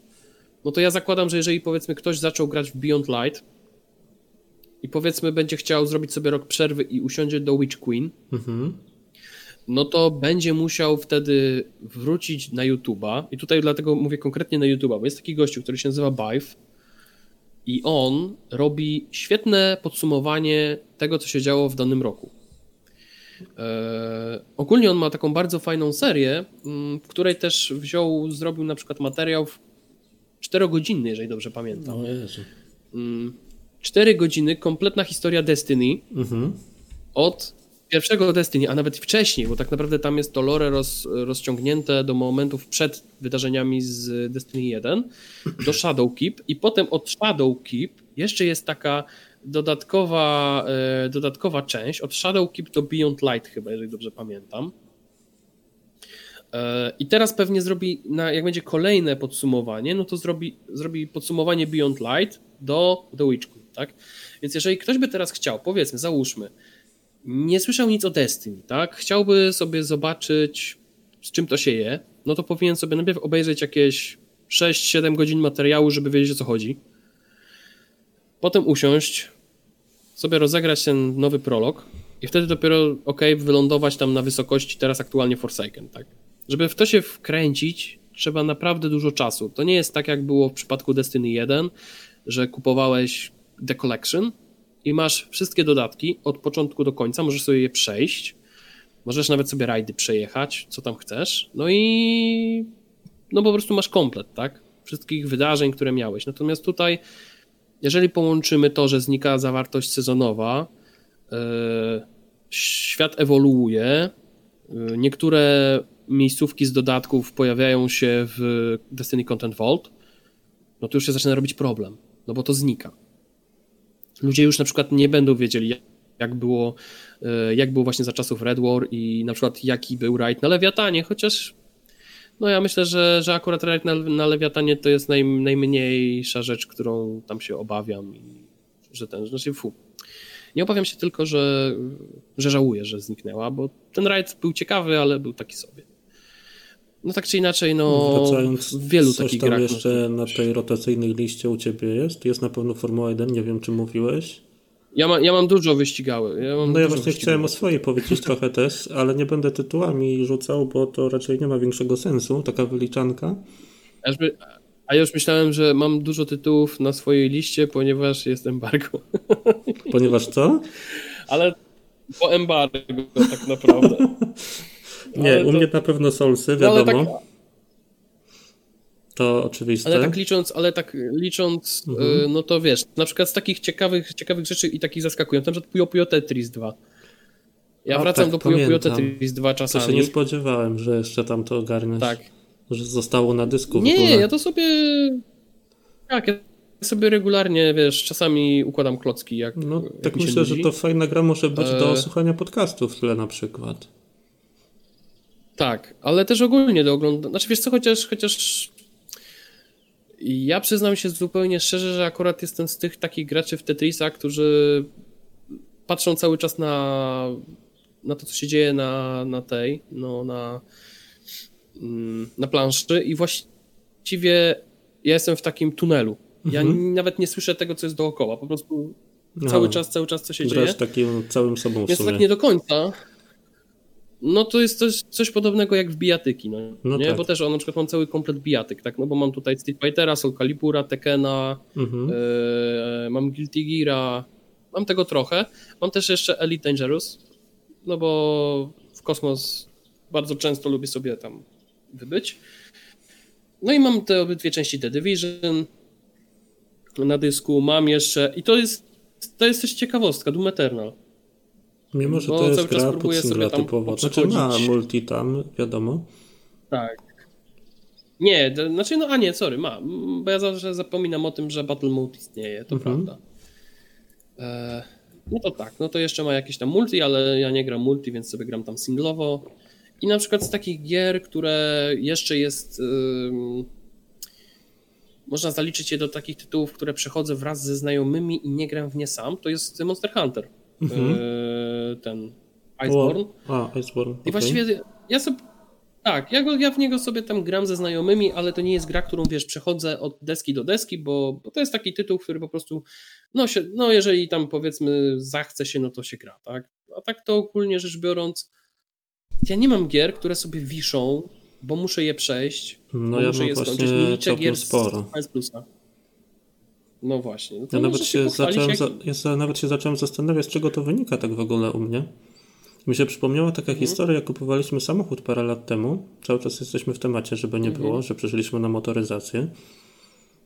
B: no to ja zakładam, że jeżeli powiedzmy ktoś zaczął grać w Beyond Light i powiedzmy będzie chciał zrobić sobie rok przerwy i usiądzie do Witch Queen, mhm no to będzie musiał wtedy wrócić na YouTube'a i tutaj dlatego mówię konkretnie na YouTube'a, bo jest taki gościu, który się nazywa Bive i on robi świetne podsumowanie tego, co się działo w danym roku. Eee, ogólnie on ma taką bardzo fajną serię, mm, w której też wziął, zrobił na przykład materiał czterogodzinny, jeżeli dobrze pamiętam.
A: O Jezu.
B: Mm, cztery godziny, kompletna historia Destiny mhm. od pierwszego Destiny, a nawet wcześniej, bo tak naprawdę tam jest to lore roz, rozciągnięte do momentów przed wydarzeniami z Destiny 1 do [clears throat] Shadowkeep i potem od Shadowkeep jeszcze jest taka dodatkowa, e, dodatkowa część od Shadowkeep do Beyond Light chyba, jeżeli dobrze pamiętam. E, I teraz pewnie zrobi, na, jak będzie kolejne podsumowanie, no to zrobi, zrobi podsumowanie Beyond Light do The Witch Queen, tak? Więc jeżeli ktoś by teraz chciał, powiedzmy, załóżmy, nie słyszał nic o Destiny, tak? Chciałby sobie zobaczyć, z czym to się je, no to powinien sobie najpierw obejrzeć jakieś 6-7 godzin materiału, żeby wiedzieć o co chodzi. Potem usiąść, sobie rozegrać ten nowy prolog i wtedy dopiero, ok, wylądować tam na wysokości teraz aktualnie Forsaken, tak? Żeby w to się wkręcić, trzeba naprawdę dużo czasu. To nie jest tak, jak było w przypadku Destiny 1, że kupowałeś The Collection, i masz wszystkie dodatki od początku do końca, możesz sobie je przejść, możesz nawet sobie rajdy przejechać, co tam chcesz, no i no po prostu masz komplet, tak? Wszystkich wydarzeń, które miałeś. Natomiast tutaj, jeżeli połączymy to, że znika zawartość sezonowa, yy, świat ewoluuje, yy, niektóre miejscówki z dodatków pojawiają się w Destiny Content Vault, no to już się zaczyna robić problem, no bo to znika ludzie już na przykład nie będą wiedzieli, jak było, e, jak było właśnie za czasów Red War i na przykład jaki był raid na Lewiatanie, chociaż no ja myślę, że, że akurat raid na, na Lewiatanie to jest naj, najmniejsza rzecz, którą tam się obawiam i że ten, znaczy fu. Nie obawiam się tylko, że, że żałuję, że zniknęła, bo ten raid był ciekawy, ale był taki sobie. No tak czy inaczej, no
A: Wracając, w wielu takich grach. jeszcze na tej rotacyjnej liście u Ciebie jest? Jest na pewno Formuła 1, nie wiem czy mówiłeś.
B: Ja, ma, ja mam dużo wyścigały. Ja mam
A: no ja właśnie chciałem o swojej powiedzieć trochę też, ale nie będę tytułami rzucał, bo to raczej nie ma większego sensu, taka wyliczanka.
B: A ja już myślałem, że mam dużo tytułów na swojej liście, ponieważ jest embargo.
A: Ponieważ co? [laughs]
B: Ale po embargo tak naprawdę. [laughs]
A: Nie, ale u to... mnie na pewno Soulsy, no, wiadomo. tak... To oczywiste.
B: Ale tak licząc, ale tak licząc, mhm. Y, no to wiesz, na przykład z takich ciekawych, ciekawych rzeczy i takich zaskakujących, na przykład Puyo Puyo Tetris 2. Ja A, wracam tak, do Puyo Puyo Tetris 2 czasami.
A: To się nie spodziewałem, że jeszcze tam to ogarniesz. Tak. Że zostało na dysku
B: Nie, ja to sobie... Tak, ja sobie regularnie, wiesz, czasami układam klocki, jak
A: No, tak myślę, że to fajna gra może być do e- słuchania podcastów w tle na przykład.
B: Tak, ale też ogólnie do oglądania. Znaczy wiesz co, chociaż, chociaż ja przyznam się zupełnie szczerze, że akurat jestem z tych takich graczy w Tetrisa, którzy patrzą cały czas na, na to, co się dzieje na, na tej, no na, mm, na planszy i właściwie ja jestem w takim tunelu. Ja mhm. nawet nie słyszę tego, co jest dookoła, po prostu no, cały czas, cały czas co się dzieje.
A: takim całym sobą
B: Jest tak nie do końca, no to jest coś, coś podobnego jak w bijatyki, no, no nie? Tak. Bo też on na przykład mam cały komplet bijatyk, tak? No bo mam tutaj Street Fightera, Soul Calibura, Tekena, mhm. yy, mam Guilty Geara, mam tego trochę. Mam też jeszcze Elite Dangerous, no bo w kosmos bardzo często lubię sobie tam wybyć. No i mam te obydwie części The Division na dysku, mam jeszcze i to jest, to jest też ciekawostka, Doom Eternal.
A: Mimo, że to jest gra pod singla typowo. Znaczy ma multi tam, wiadomo.
B: Tak. Nie, to, znaczy no a nie, sorry, ma, bo ja zawsze zapominam o tym, że Battle Mode istnieje, to mhm. prawda. E, no to tak, no to jeszcze ma jakieś tam multi, ale ja nie gram multi, więc sobie gram tam singlowo. I na przykład z takich gier, które jeszcze jest. Yy, można zaliczyć je do takich tytułów, które przechodzę wraz ze znajomymi i nie gram w nie sam, to jest Monster Hunter. Mhm. Yy, ten Iceborne.
A: A, Iceborne.
B: I właściwie ja sobie. Tak, ja, go, ja w niego sobie tam gram ze znajomymi, ale to nie jest gra, którą wiesz, przechodzę od deski do deski, bo, bo to jest taki tytuł, który po prostu, no, się, no jeżeli tam powiedzmy zachce się, no to się gra, tak? A tak to ogólnie rzecz biorąc, ja nie mam gier, które sobie wiszą, bo muszę je przejść.
A: No ja muszę je skończyć. Nie liczę gier sporo.
B: z Plusa. No właśnie. No
A: ja nawet się, zacząłem, jak... za, ja nawet się zacząłem zastanawiać, z czego to wynika tak w ogóle u mnie. Mi się przypomniała taka mhm. historia, jak kupowaliśmy samochód parę lat temu. Cały czas jesteśmy w temacie, żeby nie mhm. było, że przeszliśmy na motoryzację.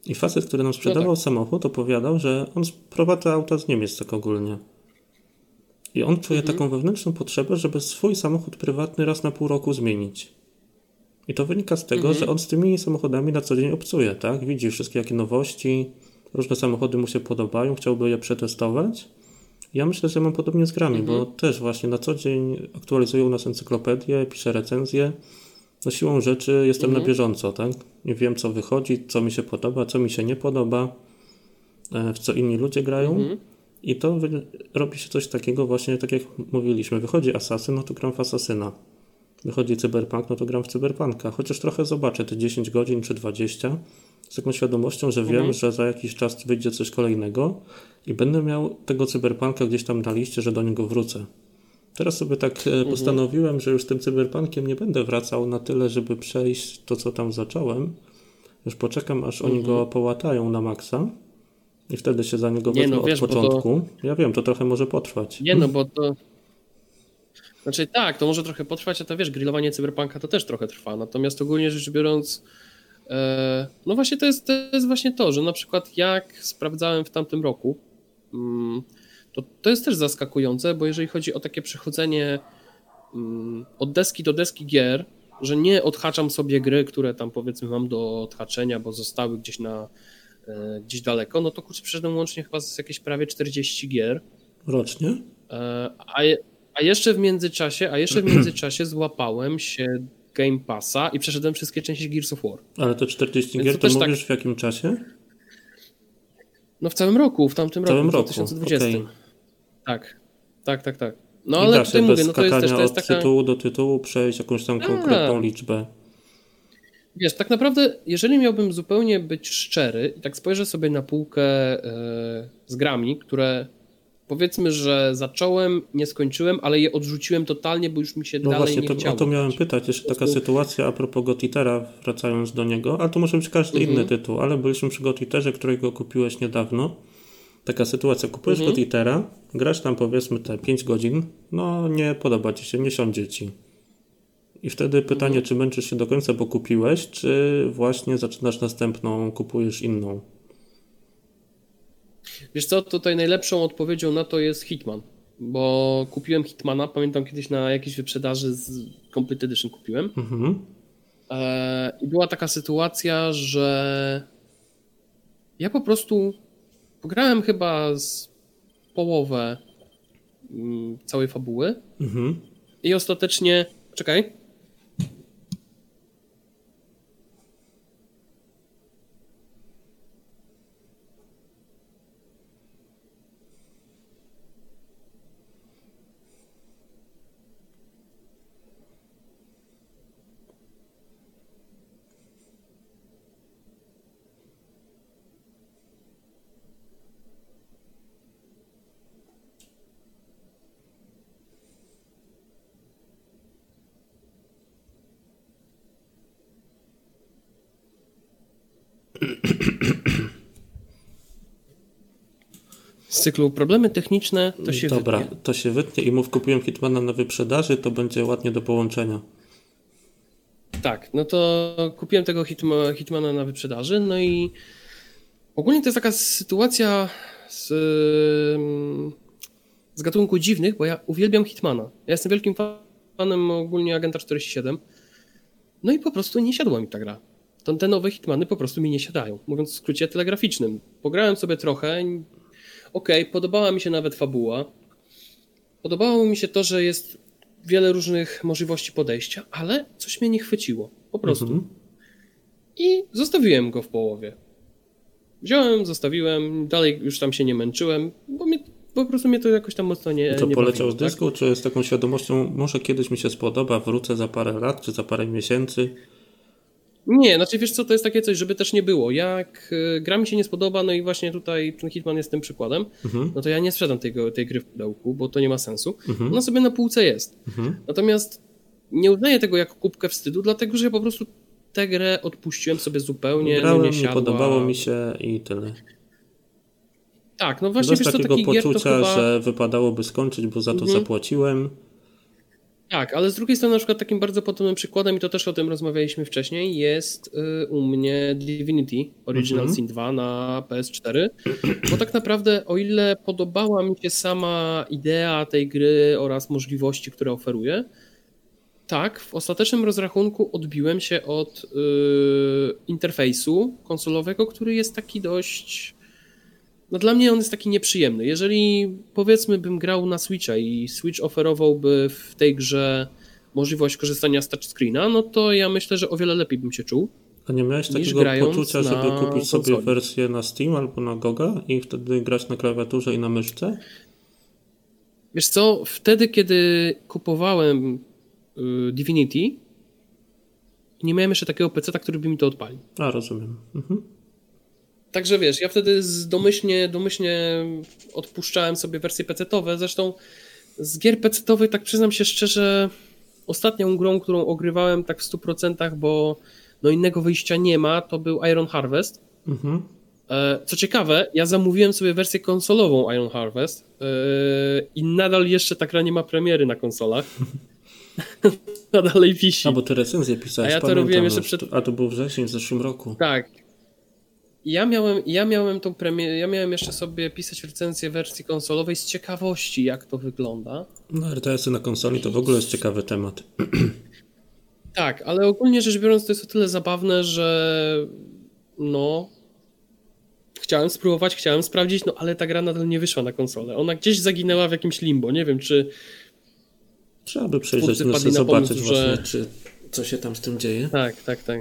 A: I facet, który nam sprzedawał no tak. samochód, opowiadał, że on sprowadza auta z Niemiec tak ogólnie. I on czuje mhm. taką wewnętrzną potrzebę, żeby swój samochód prywatny raz na pół roku zmienić. I to wynika z tego, mhm. że on z tymi samochodami na co dzień obcuje, tak? Widzi wszystkie jakie nowości, różne samochody mu się podobają, chciałby je przetestować. Ja myślę, że mam podobnie z grami, mhm. bo też właśnie na co dzień aktualizuję u nas encyklopedię, piszę recenzje. No siłą rzeczy jestem na mhm. bieżąco, tak? Wiem, co wychodzi, co mi się podoba, co mi się nie podoba, e, w co inni ludzie grają. Mhm. I to robi się coś takiego właśnie, tak jak mówiliśmy, wychodzi Asasyn, no to gram w Asasyna. Wychodzi Cyberpunk, no to gram w Cyberpunka. Chociaż trochę zobaczę te 10 godzin czy 20 z taką świadomością, że wiem, mhm. że za jakiś czas wyjdzie coś kolejnego i będę miał tego Cyberpunka gdzieś tam na liście, że do niego wrócę. Teraz sobie tak e, mhm. postanowiłem, że już z tym Cyberpunkiem nie będę wracał na tyle, żeby przejść to, co tam zacząłem. Już poczekam, aż mhm. oni go połatają na maksa i wtedy się za niego nie, no, wiesz, od początku. To... Ja wiem, to trochę może potrwać.
B: Nie no, bo to... Znaczy tak, to może trochę potrwać, a to wiesz, grillowanie cyberpunka to też trochę trwa. Natomiast ogólnie rzecz biorąc, no właśnie to jest, to jest właśnie to, że na przykład jak sprawdzałem w tamtym roku, mm, to, to jest też zaskakujące, bo jeżeli chodzi o takie przechodzenie mm, od deski do deski gier, że nie odhaczam sobie gry, które tam powiedzmy mam do odhaczenia, bo zostały gdzieś na E, gdzieś daleko, no to kurczę, przeszedłem łącznie chyba z jakieś prawie 40 gier.
A: Rocznie?
B: E, a, a jeszcze w międzyczasie, a jeszcze w międzyczasie złapałem się Game Passa i przeszedłem wszystkie części Gears of War.
A: Ale to 40 Więc gier to, to mówisz tak... w jakim czasie?
B: No w całym roku, w tamtym
A: w całym
B: roku,
A: roku,
B: w 2020. Okay. Tak, tak, tak, tak. No ale tutaj mówię, no to jest też to jest
A: od taka... tytułu do tytułu przejść jakąś tam konkretną liczbę.
B: Wiesz, tak naprawdę, jeżeli miałbym zupełnie być szczery i tak spojrzę sobie na półkę e, z grami, które powiedzmy, że zacząłem, nie skończyłem, ale je odrzuciłem totalnie, bo już mi się no dalej właśnie, nie to, chciało.
A: O to miałem pytać, jeszcze taka sytuacja a propos Gotitera, wracając do niego, ale to może być każdy mhm. inny tytuł, ale byliśmy przy Gotiterze, którego kupiłeś niedawno. Taka sytuacja, kupujesz mhm. Gotitera, grasz tam powiedzmy te 5 godzin, no nie podoba ci się, nie siądzie ci i wtedy pytanie, czy męczysz się do końca, bo kupiłeś, czy właśnie zaczynasz następną, kupujesz inną?
B: Wiesz co, tutaj najlepszą odpowiedzią na to jest Hitman, bo kupiłem Hitmana, pamiętam kiedyś na jakiejś wyprzedaży z Complete Edition kupiłem. Mhm. E, I była taka sytuacja, że ja po prostu pograłem chyba z połowę mm, całej fabuły mhm. i ostatecznie, czekaj, cyklu problemy techniczne to się
A: Dobra,
B: wytnie.
A: to się wytnie i mów, kupiłem Hitmana na wyprzedaży, to będzie ładnie do połączenia.
B: Tak, no to kupiłem tego Hitma, Hitmana na wyprzedaży, no i ogólnie to jest taka sytuacja z, z gatunku dziwnych, bo ja uwielbiam Hitmana. Ja jestem wielkim fanem ogólnie Agenta 47, no i po prostu nie siadła mi ta gra. To te nowe Hitmany po prostu mi nie siadają, mówiąc w skrócie telegraficznym. Pograłem sobie trochę, okej, podobała mi się nawet fabuła, podobało mi się to, że jest wiele różnych możliwości podejścia, ale coś mnie nie chwyciło. Po prostu.
A: Mhm.
B: I zostawiłem go w połowie. Wziąłem, zostawiłem, dalej już tam się nie męczyłem, bo mnie, po prostu mnie to jakoś tam mocno nie.
A: To
B: nie
A: poleciał
B: bawiło,
A: z dysku, czy z taką świadomością, może kiedyś mi się spodoba, wrócę za parę lat, czy za parę miesięcy?
B: Nie, znaczy wiesz co, to jest takie coś, żeby też nie było. Jak y, gra mi się nie spodoba, no i właśnie tutaj ten Hitman jest tym przykładem,
A: Mhm.
B: no to ja nie sprzedam tego, tej gry w pudełku, bo to nie ma sensu.
A: Mhm.
B: Ona sobie na półce jest.
A: Mhm.
B: Natomiast nie uznaję tego jako kubkę wstydu, dlatego że ja po prostu tę grę odpuściłem sobie zupełnie.
A: Grałem,
B: no
A: nie,
B: nie, siadła.
A: podobało mi się i tyle.
B: Tak, no właśnie
A: Bez
B: wiesz co,
A: takiego
B: taki gier to
A: poczucia,
B: chyba...
A: że wypadałoby skończyć, bo za to
B: Mhm.
A: zapłaciłem.
B: Tak, ale z drugiej strony na przykład takim bardzo podobnym przykładem, i to też o tym rozmawialiśmy wcześniej, jest y, u mnie Divinity Original
A: Mhm.
B: Sin 2 na PS4, bo tak naprawdę o ile podobała mi się sama idea tej gry oraz możliwości, które oferuje, tak, w ostatecznym rozrachunku odbiłem się od y, interfejsu konsolowego, który jest taki dość. No dla mnie on jest taki nieprzyjemny. Jeżeli powiedzmy bym grał na Switcha i Switch oferowałby w tej grze możliwość korzystania z touchscreena, no to ja myślę, że o wiele lepiej bym się czuł.
A: A nie miałeś takiego poczucia, żeby kupić sobie
B: konsoli.
A: wersję na Steam albo na Goga i wtedy grać na klawiaturze i na myszce?
B: Wiesz co, wtedy kiedy kupowałem y, Divinity, nie miałem jeszcze takiego PC, który by mi to odpalił.
A: A, rozumiem. Mhm.
B: Także wiesz, ja wtedy domyślnie, domyślnie odpuszczałem sobie wersje PC-owe. Zresztą z gier PC-owych, tak przyznam się szczerze, ostatnią grą, którą ogrywałem tak w 100%, bo no innego wyjścia nie ma, to był Iron Harvest.
A: Mhm.
B: E, Co ciekawe, ja zamówiłem sobie wersję konsolową Iron Harvest e, i nadal jeszcze ta gra nie ma premiery na konsolach. [laughs] nadal wisi.
A: A, bo ty recenzję pisałeś,
B: A ja to robiłem jeszcze
A: już.
B: przed-
A: A to był wrzesień w zeszłym roku.
B: Tak. Ja miałem, ja miałem tą premierę, ja miałem jeszcze sobie pisać recenzję wersji konsolowej z ciekawości, jak to wygląda.
A: No, RTS-y na konsoli to w ogóle jest ciekawy temat. [clears throat]
B: Tak, ale ogólnie rzecz biorąc, to jest o tyle zabawne, że no. Chciałem spróbować, chciałem sprawdzić, no ale ta gra nadal nie wyszła na konsolę. Ona gdzieś zaginęła w jakimś limbo. Nie wiem, czy.
A: Trzeba by przejrzeć, no,
B: na
A: zobaczyć
B: pomysł,
A: właśnie,
B: że-
A: czy co się tam z tym dzieje.
B: Tak, tak, tak.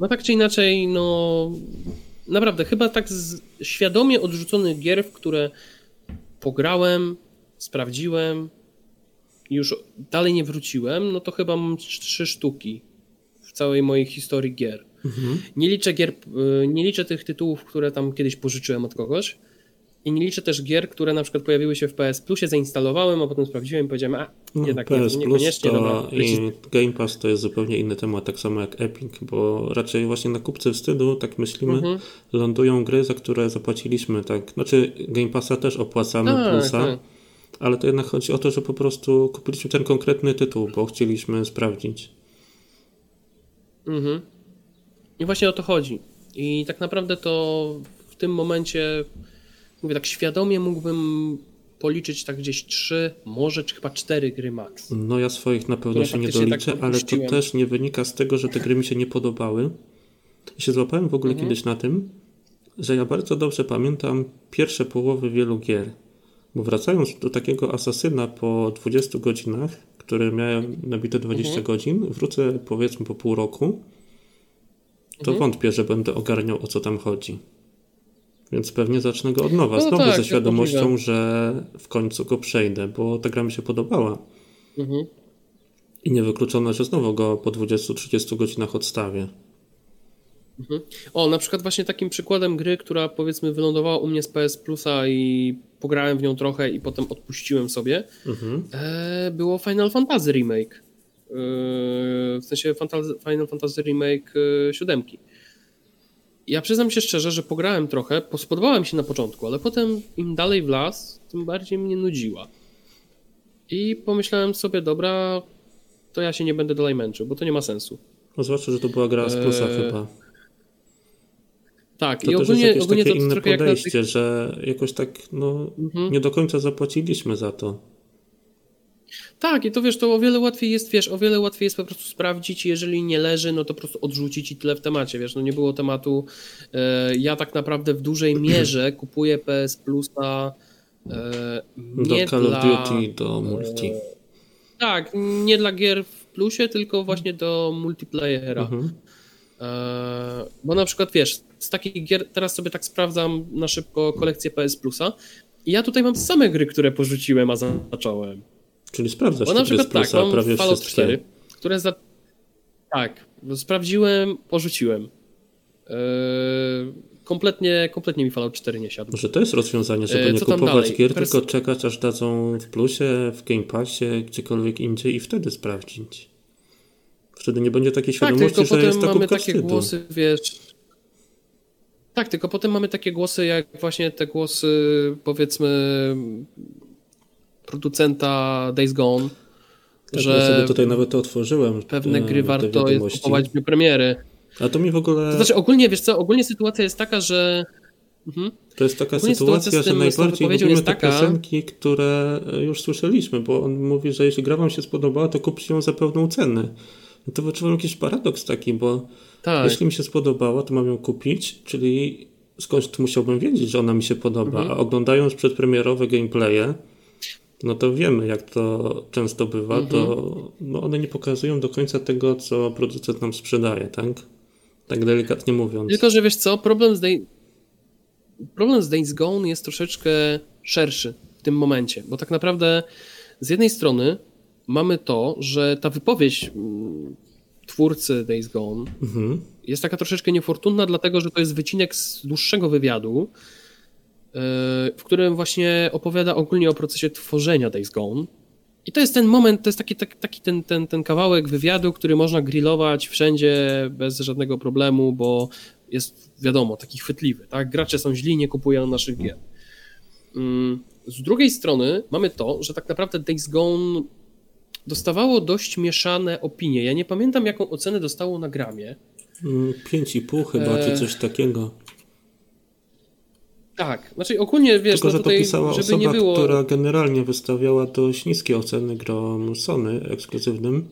B: No tak czy inaczej, no. Naprawdę, chyba tak z świadomie odrzuconych gier, w które pograłem, sprawdziłem i już dalej nie wróciłem, no to chyba mam trzy sztuki w całej mojej historii gier.
A: Mhm.
B: Nie liczę gier, y, nie liczę tych tytułów, które tam kiedyś pożyczyłem od kogoś. I nie liczę też gier, które na przykład pojawiły się w PS Plusie, zainstalowałem, a potem sprawdziłem i powiedziałem, a
A: No,
B: jednak nie,
A: PS Plus
B: niekoniecznie,
A: to
B: dobra.
A: i Game Pass to jest zupełnie inny temat, tak samo jak Epic, bo raczej właśnie na kupce wstydu, tak myślimy,
B: Mhm.
A: lądują gry, za które zapłaciliśmy, tak. Znaczy Game Passa też opłacamy
B: Tak,
A: plusa,
B: tak.
A: ale to jednak chodzi o to, że po prostu kupiliśmy ten konkretny tytuł, bo chcieliśmy sprawdzić.
B: Mhm. I właśnie o to chodzi. I tak naprawdę to w tym momencie, mówię tak świadomie mógłbym policzyć tak gdzieś trzy, może czy chyba cztery gry max.
A: No ja swoich na pewno się nie
B: faktycznie tak
A: doliczę, ale to też nie wynika z tego, że te gry mi się nie podobały. Ja się złapałem w ogóle
B: Mhm.
A: kiedyś na tym, że ja bardzo dobrze pamiętam pierwsze połowy wielu gier. Bo wracając do takiego asasyna po 20 godzinach, który miałem nabite 20
B: Mhm.
A: godzin, wrócę powiedzmy po pół roku, to
B: Mhm.
A: wątpię, że będę ogarniał o co tam chodzi. Więc pewnie zacznę go od nowa,
B: No
A: znowu
B: tak,
A: ze świadomością, że w końcu go przejdę, bo ta gra mi się podobała.
B: Mhm.
A: I niewykluczone, że znowu go po 20-30 godzinach odstawię.
B: O, na przykład właśnie takim przykładem gry, która powiedzmy wylądowała u mnie z PS Plusa i pograłem w nią trochę i potem odpuściłem sobie,
A: Mhm.
B: e, było Final Fantasy Remake. E, w sensie Fantasy, Final Fantasy Remake e, siódemki. Ja przyznam się szczerze, że pograłem trochę, spodobała mi się na początku, ale potem im dalej w las, tym bardziej mnie nudziła. I pomyślałem sobie, dobra, to ja się nie będę dalej męczył, bo to nie ma sensu.
A: No zwłaszcza, że to była gra z plusa eee... chyba.
B: Tak,
A: to
B: i ogólnie,
A: jest
B: ogólnie
A: takie
B: to
A: inne podejście, tych... że jakoś tak no, mhm. nie do końca zapłaciliśmy za to.
B: Tak, i to wiesz, to o wiele łatwiej jest, wiesz, o wiele łatwiej jest po prostu sprawdzić, jeżeli nie leży, no to po prostu odrzucić i tyle w temacie, wiesz, no nie było tematu. E, ja tak naprawdę w dużej [clears throat] mierze kupuję PS Plusa e, nie
A: do Call
B: dla,
A: of Duty, do multi. E,
B: tak, nie dla gier w plusie, tylko właśnie do multiplayera. Mhm. bo na przykład, wiesz, z takich gier, teraz sobie tak sprawdzam na szybko kolekcję PS Plusa i ja tutaj mam same gry, które porzuciłem, a zacząłem.
A: Czyli sprawdzasz Bo na przykład tak, mam prawie Fallout 4,
B: które za... Tak, sprawdziłem, porzuciłem. Yy, kompletnie, kompletnie mi Fallout 4 nie siadł.
A: Może to jest rozwiązanie, żeby yy, nie kupować gier, Pers... tylko czekać aż dadzą w plusie, w Game Passie, gdziekolwiek indziej i wtedy sprawdzić. Wtedy nie będzie takiej tak, świadomości,
B: tak,
A: że jest
B: to mamy
A: takie
B: wstydu. głosy, wiesz... Tak, tylko potem mamy takie głosy, jak właśnie te głosy, powiedzmy, producenta Days Gone,
A: tak, że ja sobie tutaj nawet to otworzyłem.
B: Pewne gry warto jest kupować w premiery.
A: A to mi w ogóle...
B: To znaczy ogólnie, wiesz co, ogólnie sytuacja jest taka, że...
A: Mhm. To jest taka ogólnie sytuacja, sytuacja tym, że najbardziej lubimy te taka... piosenki, które już słyszeliśmy, bo on mówi, że jeśli gra wam się spodobała, to kupcie ją za pełną cenę. No to wyczuwam jakiś paradoks taki, bo tak. jeśli mi się spodobała, to mam ją kupić, czyli skądś musiałbym wiedzieć, że ona mi się podoba, mhm. a oglądając przedpremierowe gameplaye, no to wiemy, jak to często bywa, mhm. to no one nie pokazują do końca tego, co producent nam sprzedaje, tak? Tak delikatnie mówiąc.
B: Tylko, że wiesz co, problem z, Day... problem z Days Gone jest troszeczkę szerszy w tym momencie, bo tak naprawdę z jednej strony mamy to, że ta wypowiedź mm, twórcy Days Gone mhm. jest taka troszeczkę niefortunna, dlatego że to jest wycinek z dłuższego wywiadu, w którym właśnie opowiada ogólnie o procesie tworzenia Days Gone. I to jest ten moment, to jest taki, taki, taki ten, ten, ten kawałek wywiadu, który można grillować wszędzie bez żadnego problemu, bo jest wiadomo, taki chwytliwy. Tak? Gracze są źli, nie kupują naszych gier. Mm, z drugiej strony mamy to, że tak naprawdę Days Gone dostawało dość mieszane opinie. Ja nie pamiętam, jaką ocenę dostało na gramie.
A: 5,5 chyba, e... czy coś takiego.
B: Tak, znaczy ogólnie wiesz,
A: Tylko,
B: no
A: że
B: tutaj,
A: to pisała
B: żeby
A: osoba,
B: nie było...
A: która generalnie wystawiała dość niskie oceny grom Sony ekskluzywnym.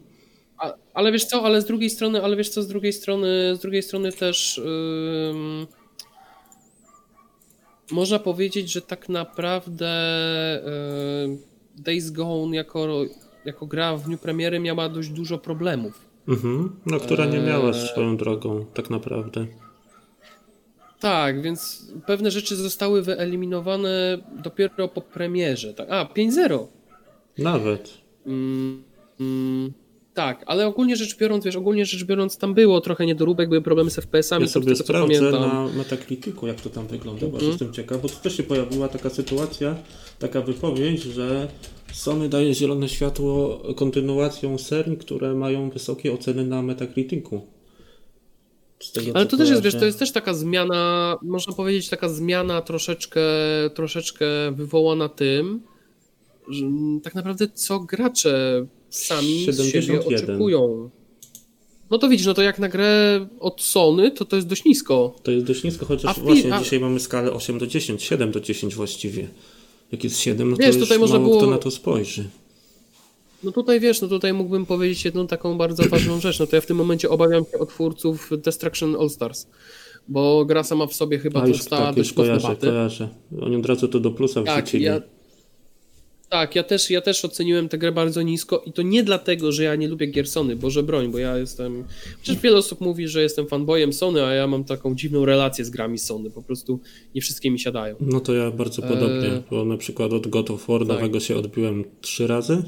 B: A, ale wiesz co, ale z drugiej strony, ale wiesz co, z drugiej strony, z drugiej strony też yy, można powiedzieć, że tak naprawdę yy, Days Gone jako, jako gra w dniu premiery miała dość dużo problemów.
A: Mhm, no która nie miała eee... swoją drogą, tak naprawdę.
B: Tak, więc pewne rzeczy zostały wyeliminowane dopiero po premierze. Tak. A, 5-0.
A: Nawet.
B: Mm, mm, tak, ale ogólnie rzecz biorąc, wiesz, ogólnie rzecz biorąc, tam było trochę niedoróbek, były problemy z FPS-ami.
A: Ja sobie tego, sprawdzę na Metacriticu, jak to tam wygląda, bo mm. jestem ciekaw, bo tu też się pojawiła taka sytuacja, taka wypowiedź, że Sony daje zielone światło kontynuacją serii, które mają wysokie oceny na Metacriticu.
B: Ale to też jest, wiesz, to jest też taka zmiana, można powiedzieć, taka zmiana troszeczkę, troszeczkę wywołana tym, że tak naprawdę co gracze sami 71. z siebie oczekują. No to widzisz, no to jak na grę od Sony, to to jest dość nisko.
A: To jest dość nisko, chociaż właśnie a... dzisiaj mamy skalę 8 do 10, 7 do 10 właściwie. Jak jest 7, no to wiesz, tutaj można było... kto na to spojrzy.
B: No tutaj wiesz, no tutaj mógłbym powiedzieć jedną taką bardzo ważną rzecz. No to ja w tym momencie obawiam się o twórców Destruction All Stars, bo gra sama w sobie chyba
A: to stała tak, dość kojarzę, kojarzę. Oni od razu to do plusa tak, wrzucili. Ja,
B: tak, ja też, ja też oceniłem tę grę bardzo nisko i to nie dlatego, że ja nie lubię gier Sony, Boże broń, bo ja jestem... Przecież wiele osób mówi, że jestem fanboyem Sony, a ja mam taką dziwną relację z grami Sony, po prostu nie wszystkie mi siadają.
A: No to ja bardzo podobnie, e... bo na przykład od God of War tak. nowego się odbiłem trzy razy,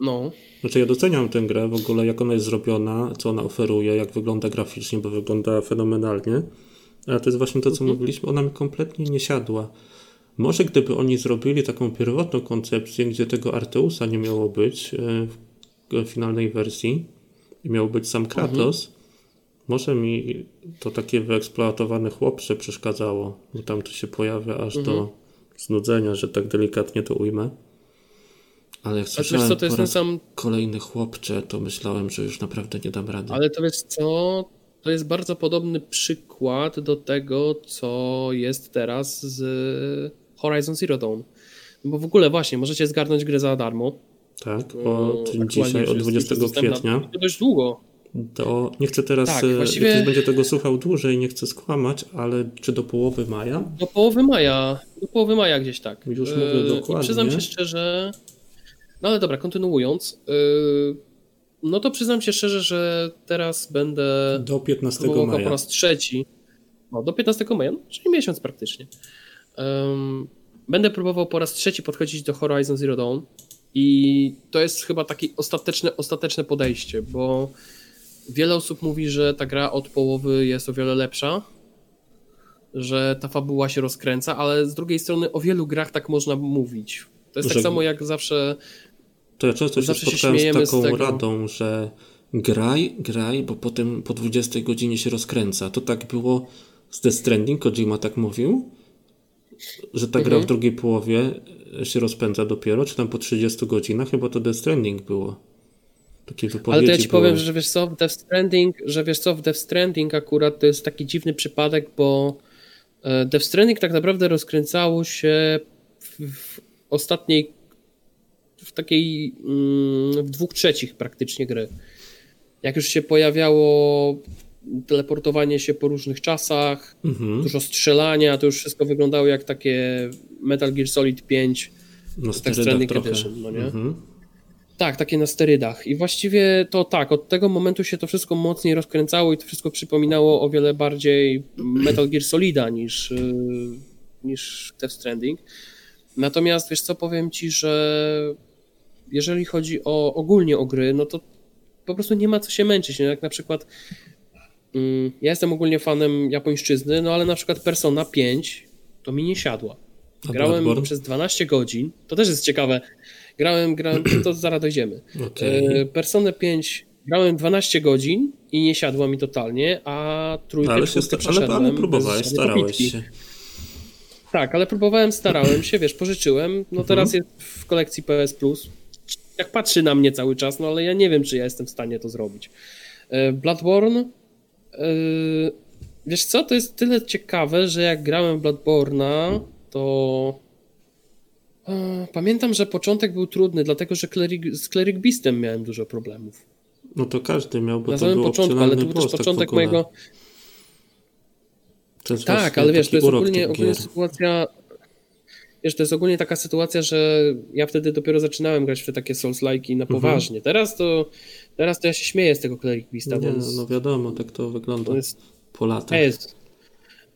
B: no.
A: Znaczy ja doceniam tę grę w ogóle, jak ona jest zrobiona, co ona oferuje, jak wygląda graficznie, bo wygląda fenomenalnie. Ale to jest właśnie to, co mhm. mówiliśmy, ona mi kompletnie nie siadła. Może gdyby oni zrobili taką pierwotną koncepcję, gdzie tego Arteusa nie miało być e, w finalnej wersji i miał być sam Kratos, mhm. Może mi to takie wyeksploatowane chłopcze przeszkadzało, bo tam to się pojawia aż
B: Mhm.
A: do znudzenia, że tak delikatnie to ujmę. Ale jak
B: A wiesz
A: słyszałem
B: co, to jest ten sam,
A: kolejny chłopcze, to myślałem, że już naprawdę nie dam rady.
B: ale to wiesz co, to jest bardzo podobny przykład do tego, co jest teraz z Horizon Zero Dawn. Bo w ogóle właśnie, możecie zgarnąć grę za darmo.
A: Tak, o
B: aktualnie
A: dzisiaj, od
B: jest-
A: 20
B: jest dostępna
A: kwietnia.
B: Dość długo.
A: To nie chcę teraz,
B: Tak,
A: e,
B: właściwie-
A: jak ktoś będzie tego słuchał dłużej, nie chcę skłamać, ale czy do połowy maja?
B: Do połowy maja, do połowy maja gdzieś tak.
A: Już mówię
B: I
A: dokładnie.
B: przyznam się szczerze, no ale dobra, kontynuując, yy, no to przyznam się szczerze, że teraz będę
A: Do 15
B: próbował go po
A: maja.
B: raz trzeci, no do 15 maja, no, czyli miesiąc praktycznie. Ym, będę próbował po raz trzeci podchodzić do Horizon Zero Dawn i to jest chyba takie ostateczne, ostateczne podejście, bo wiele osób mówi, że ta gra od połowy jest o wiele lepsza, że ta fabuła się rozkręca, ale z drugiej strony o wielu grach tak można mówić. To jest
A: Że-
B: tak samo jak zawsze
A: To ja często się
B: Zawsze się
A: spotkałem z
B: z
A: taką
B: tego.
A: radą, że graj, graj, bo potem po 20 godzinie się rozkręca. To tak było z Death Stranding, Kojima tak mówił, że ta gra
B: Mhm.
A: w drugiej połowie się rozpędza dopiero, czy tam po 30 godzinach, chyba to Death Stranding było. Takie wypowiedzi
B: Ale to ja ci
A: były.
B: powiem, że wiesz co, w Death Stranding, że wiesz co, w Death Stranding akurat to jest taki dziwny przypadek, bo e, Death Stranding tak naprawdę rozkręcało się w, ostatniej, takiej, mm, w dwóch trzecich praktycznie gry. Jak już się pojawiało teleportowanie się po różnych czasach,
A: Mhm.
B: dużo strzelania, to już wszystko wyglądało jak takie Metal Gear Solid 5
A: No, sterydach
B: Stranding. Edition, no nie?
A: Mhm.
B: Tak, takie na sterydach. I właściwie to tak, od tego momentu się to wszystko mocniej rozkręcało i to wszystko przypominało o wiele bardziej Metal Gear Solida niż, yy, niż Death Stranding. Natomiast wiesz co, powiem ci, że jeżeli chodzi o ogólnie o gry, no to po prostu nie ma co się męczyć. No jak na przykład mm, ja jestem ogólnie fanem japońszczyzny, no ale na przykład Persona 5 to mi nie siadła.
A: A
B: Grałem
A: Bloodborne?
B: przez 12 godzin, to też jest ciekawe. Grałem, grałem, [clears throat] to zaraz dojdziemy.
A: Okej.
B: E, Personę 5 grałem 12 godzin i nie siadła mi totalnie, a trójkę,
A: ale, się sta- ale,
B: przeszedłem
A: ale
B: bez
A: próbowałeś, starałeś
B: popitki.
A: się.
B: Tak, ale próbowałem, starałem się, wiesz, pożyczyłem. No
A: Mhm.
B: teraz jest w kolekcji PS Plus. Jak patrzy na mnie cały czas, no ale ja nie wiem, czy ja jestem w stanie to zrobić. E, Bloodborne. e, Wiesz co, to jest tyle ciekawe, że jak grałem Bloodborne'a, to e, pamiętam, że początek był trudny, dlatego że z Cleric Beastem miałem dużo problemów.
A: No to każdy miał, bo
B: Na
A: to
B: samym początku, ale to był też
A: tak
B: początek mojego. Tak, ale wiesz, to jest ogólnie, ogólnie sytuacja. Wiesz, to jest ogólnie taka sytuacja, że ja wtedy dopiero zaczynałem grać w te takie Souls-like'i na poważnie. Teraz to teraz to ja się śmieję z tego Cleric Beasta,
A: Mhm. Nie, no, wiadomo, tak to wygląda
B: to jest
A: po latach.
B: jest.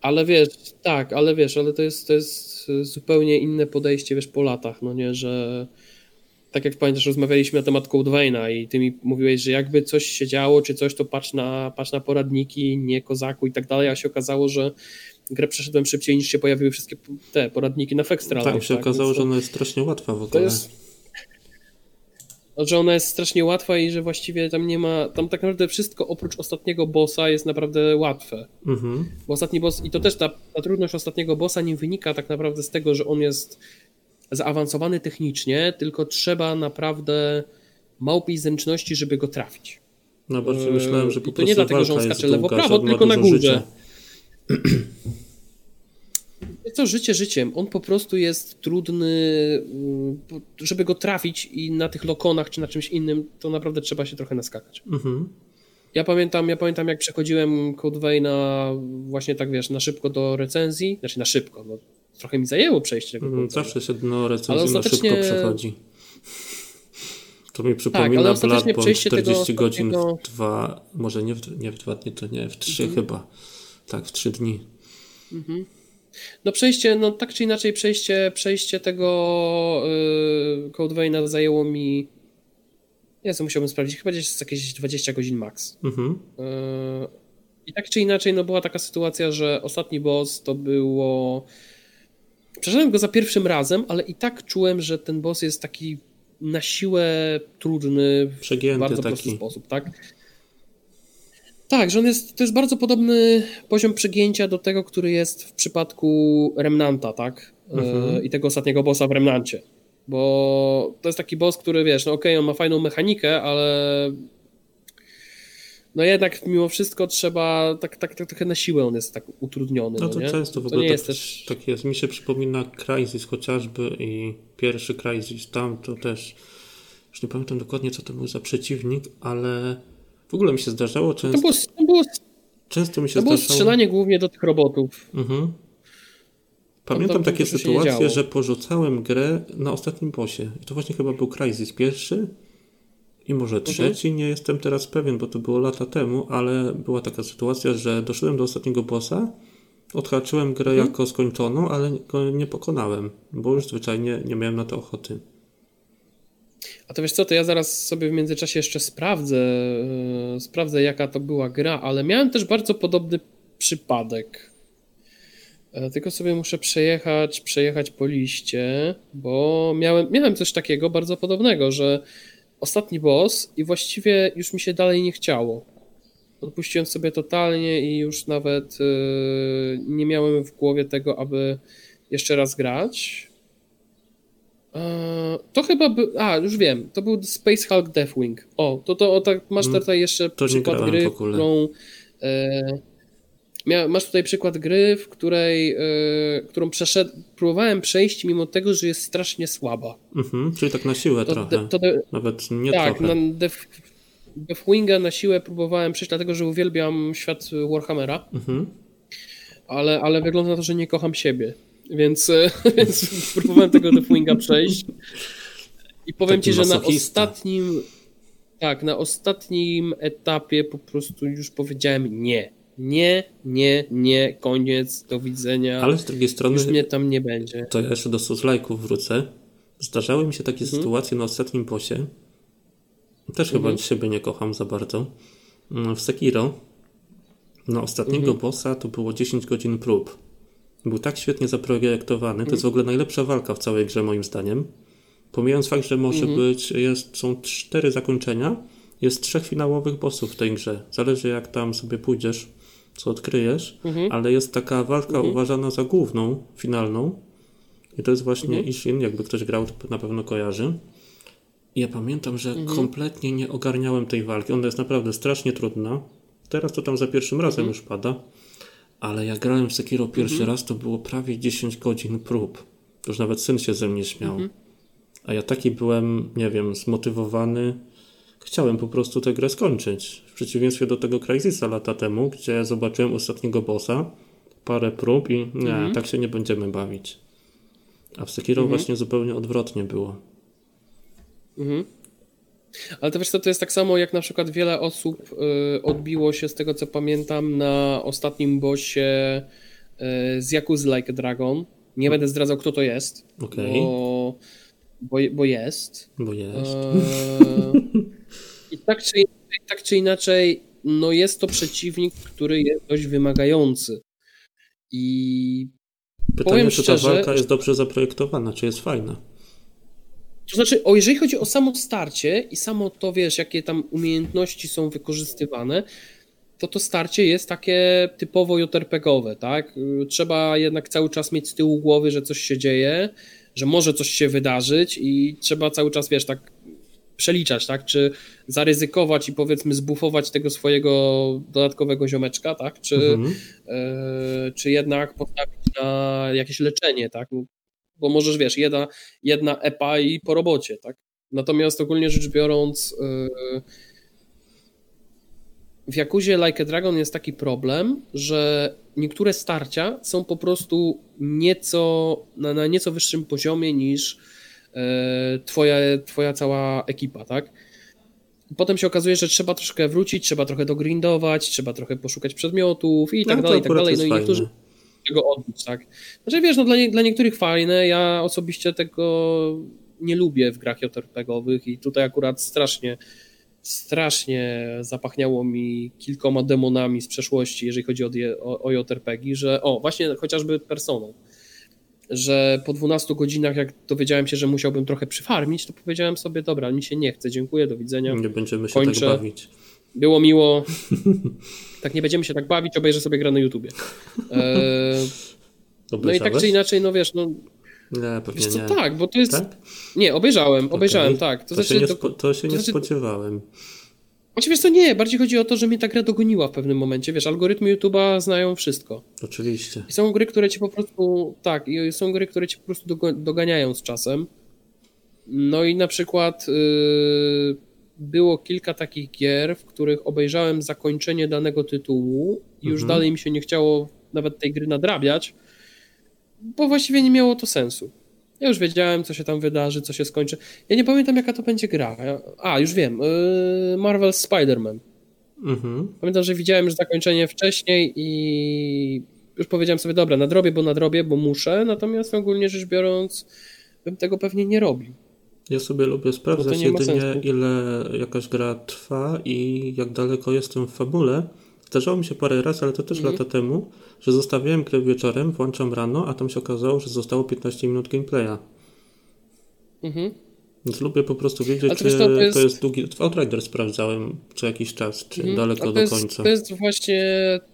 B: Ale wiesz, tak, ale wiesz, ale to jest, to jest zupełnie inne podejście, wiesz, po latach, no nie, że tak jak pamiętasz, rozmawialiśmy na temat Code Veina i ty mi mówiłeś, że jakby coś się działo, czy coś, to patrz na, patrz na poradniki, nie kozaku i tak dalej, a się okazało, że grę przeszedłem szybciej niż się pojawiły wszystkie te poradniki na Fextra.
A: tak, się okazało,
B: Więc
A: że
B: to-
A: ona jest strasznie łatwa w
B: to
A: ogóle.
B: jest. Że ona jest strasznie łatwa i że właściwie tam nie ma. Tam tak naprawdę wszystko oprócz ostatniego bossa jest naprawdę łatwe.
A: Mhm.
B: Bo ostatni boss, i to też ta, ta trudność ostatniego bossa nie wynika tak naprawdę z tego, że on jest zaawansowany technicznie, tylko trzeba naprawdę małpiej zręczności, żeby go trafić.
A: No bardziej
B: Eee,
A: myślałem, że
B: i
A: po
B: to
A: prostu
B: nie dlatego, że on skacze
A: jest
B: lewo,
A: długa,
B: prawo,
A: że on ma
B: tylko na górze.
A: życia.
B: Co życie życiem, on po prostu jest trudny, mm, żeby go trafić i na tych lokonach czy na czymś innym, to naprawdę trzeba się trochę naskakać.
A: Mhm.
B: Ja pamiętam, ja pamiętam jak przechodziłem Code Veina właśnie tak wiesz, na szybko do recenzji, znaczy na szybko, no, trochę mi zajęło przejście tego
A: Mhm. Zawsze się do recenzji na
B: ostatecznie-
A: szybko przechodzi. To mi
B: Tak,
A: przypomina
B: ale ostatecznie
A: Bloodborne
B: przejście tego
A: 40 godzin w dwa, może nie w, nie w dwa dni, to nie, w trzy
B: Mhm.
A: chyba. Tak, w trzy dni.
B: No przejście, no tak czy inaczej przejście, przejście tego yy, Code Veina zajęło mi ja co musiałbym sprawdzić, chyba gdzieś jakieś 20 godzin max.
A: Mhm.
B: Yy, I tak czy inaczej, no była taka sytuacja, że ostatni boss to było. Przeszedłem go za pierwszym razem, ale i tak czułem, że ten boss jest taki na siłę trudny w
A: Przegięty
B: bardzo prosty
A: taki.
B: sposób, tak? Tak, że on jest, to jest bardzo podobny poziom przegięcia do tego, który jest w przypadku Remnanta, tak? Mhm. I tego ostatniego bossa w Remnancie. Bo to jest taki boss, który wiesz, no okej, okay, on ma fajną mechanikę, ale no jednak mimo wszystko trzeba, tak, tak, tak trochę na siłę on jest tak utrudniony.
A: No to
B: no
A: często w ogóle to, jest też... tak jest. Mi się przypomina Crysis chociażby i pierwszy Crysis tam to też, już nie pamiętam dokładnie co to był za przeciwnik, ale w ogóle mi się zdarzało często...
B: To było, to było,
A: często mi się
B: to
A: zdarzało...
B: było strzelanie głównie do tych robotów.
A: Mhm. Pamiętam takie sytuacje, że porzucałem grę na ostatnim bosie. I to właśnie chyba był Crysis pierwszy i może mhm. trzeci, mhm. nie jestem teraz pewien, bo to było lata temu, ale była taka sytuacja, że doszedłem do ostatniego bossa, odhaczyłem grę mhm. jako skończoną, ale go nie pokonałem, bo już zwyczajnie nie miałem na to ochoty.
B: A to wiesz co, to ja zaraz sobie w międzyczasie jeszcze sprawdzę, yy, sprawdzę jaka to była gra, ale miałem też bardzo podobny przypadek. E, tylko sobie muszę przejechać, przejechać po liście, bo miałem, miałem coś takiego bardzo podobnego, że ostatni boss i właściwie już mi się dalej nie chciało. Odpuściłem sobie totalnie i już nawet yy, nie miałem w głowie tego, aby jeszcze raz grać. Yy, to chyba by. A, już wiem. To był Space Hulk Deathwing. O, to, to o, tak, masz mm, tutaj jeszcze to przykład gry, którą. Yy, Mia, masz tutaj przykład gry, w której, yy, którą przeszedł, próbowałem przejść mimo tego, że jest strasznie słaba.
A: Mhm, czyli tak na siłę to, trochę. To, de, Nawet nie
B: tak,
A: trochę.
B: na Def, Deathwinga na siłę próbowałem przejść, dlatego że uwielbiam świat Warhammera. Mhm. Ale, ale wygląda na to, że nie kocham siebie. Więc, [laughs] więc próbowałem tego Deathwinga przejść. I powiem Taki ci, że na ostatnim. Tak, na ostatnim etapie po prostu już powiedziałem nie nie, nie, nie, koniec, do widzenia.
A: Ale z drugiej strony.
B: Już mnie tam nie będzie.
A: To ja jeszcze do Suzlajków wrócę. Zdarzały mi się takie mhm. sytuacje na ostatnim bosie. Też mhm. chyba siebie nie kocham za bardzo. Mm, w Sekiro na ostatniego mhm. bossa to było 10 godzin prób. Był tak świetnie zaprojektowany. To jest w ogóle najlepsza walka w całej grze, moim zdaniem. Pomijając fakt, że może mhm. być, jest, są cztery zakończenia, jest trzech finałowych bossów w tej grze. Zależy jak tam sobie pójdziesz co odkryjesz, mhm. ale jest taka walka mhm. uważana za główną, finalną. I to jest właśnie. Ishin, jakby ktoś grał, to na pewno kojarzy. I ja pamiętam, że kompletnie nie ogarniałem tej walki. Ona jest naprawdę strasznie trudna. Teraz to tam za pierwszym razem już pada. Ale jak grałem w Sekiro pierwszy mhm. raz, to było prawie 10 godzin prób. Już nawet syn się ze mnie śmiał. A ja taki byłem, nie wiem, zmotywowany chciałem po prostu tę grę skończyć. W przeciwieństwie do tego Crysisa lata temu, gdzie zobaczyłem ostatniego bossa, parę prób i nie, mhm. tak się nie będziemy bawić. A w Sekiro mhm. właśnie zupełnie odwrotnie było.
B: Mhm. Ale to wiesz co, to jest tak samo jak na przykład wiele osób y, odbiło się z tego co pamiętam na ostatnim bossie y, z Yakuza Like a Dragon. Nie będę zdradzał kto to jest, okay. bo, bo, bo jest.
A: Bo jest. E, [laughs]
B: I tak czy, tak czy inaczej, no jest to przeciwnik, który jest dość wymagający. I
A: Pytanie, powiem czy szczerze, ta walka jest dobrze zaprojektowana, czy jest fajna?
B: To znaczy, o, jeżeli chodzi o samo starcie i samo to, wiesz, jakie tam umiejętności są wykorzystywane, to to starcie jest takie typowo JRPG-owe, tak? Trzeba jednak cały czas mieć z tyłu głowy, że coś się dzieje, że może coś się wydarzyć i trzeba cały czas, wiesz, tak przeliczać, tak? Czy zaryzykować i powiedzmy zbufować tego swojego dodatkowego ziomeczka, tak? Czy, mhm. e, czy jednak postawić na jakieś leczenie, tak? Bo możesz, wiesz, jedna, jedna epa i po robocie, tak? Natomiast ogólnie rzecz biorąc, e, w Jakuzie Like a Dragon jest taki problem, że niektóre starcia są po prostu nieco, na, na nieco wyższym poziomie niż E, twoja, twoja cała ekipa, tak? Potem się okazuje, że trzeba troszkę wrócić, trzeba trochę dogrindować, trzeba trochę poszukać przedmiotów i tak no, dalej, i tak dalej. No i niektórzy tego odbić, tak? Znaczy wiesz, no dla, nie, dla niektórych fajne, ja osobiście tego nie lubię w grach JRPG-owych i tutaj akurat strasznie strasznie zapachniało mi kilkoma demonami z przeszłości, jeżeli chodzi o, o, o JRPG, że o, właśnie chociażby Personą że po 12 godzinach, jak dowiedziałem się, że musiałbym trochę przyfarmić, to powiedziałem sobie, dobra, mi się nie chce, dziękuję, do widzenia.
A: Nie będziemy się tak Kończę. tak bawić.
B: Było miło. [laughs] Tak nie będziemy się tak bawić, obejrzę sobie grę na YouTubie. [laughs] E, no i tak czy inaczej, no wiesz, no
A: nie, pewnie co, nie.
B: tak, bo to jest... Tak? Nie, obejrzałem, okay. obejrzałem, tak.
A: To, to znaczy, się nie, spo, to się to nie znaczy... spodziewałem.
B: Oczywiście to nie, bardziej chodzi o to, że mnie ta gra dogoniła w pewnym momencie. Wiesz, algorytmy YouTube'a znają wszystko.
A: Oczywiście.
B: I są gry, które ci po prostu, tak, i są gry, które ci po prostu doganiają z czasem. No i na przykład yy, było kilka takich gier, w których obejrzałem zakończenie danego tytułu i już mhm. dalej mi się nie chciało nawet tej gry nadrabiać, bo właściwie nie miało to sensu. Ja już wiedziałem, co się tam wydarzy, co się skończy. Ja nie pamiętam, jaka to będzie gra. A, już wiem. Yy, Marvel Spider-Man. Mhm. Pamiętam, że widziałem już zakończenie wcześniej i już powiedziałem sobie, dobra, nadrobię, bo nadrobię, bo muszę, natomiast ogólnie rzecz biorąc, bym tego pewnie nie robił.
A: Ja sobie lubię sprawdzać jedynie, ile jakaś gra trwa i jak daleko jestem w fabule. Zdarzało mi się parę razy, ale to też mm. lata temu, że zostawiałem grę wieczorem, włączam rano, a tam się okazało, że zostało 15 minut gameplaya. Mhm. Więc lubię po prostu wiedzieć, czy to jest... to jest długi. Outrider sprawdzałem co jakiś czas, czy mhm. daleko do końca.
B: To jest, właśnie,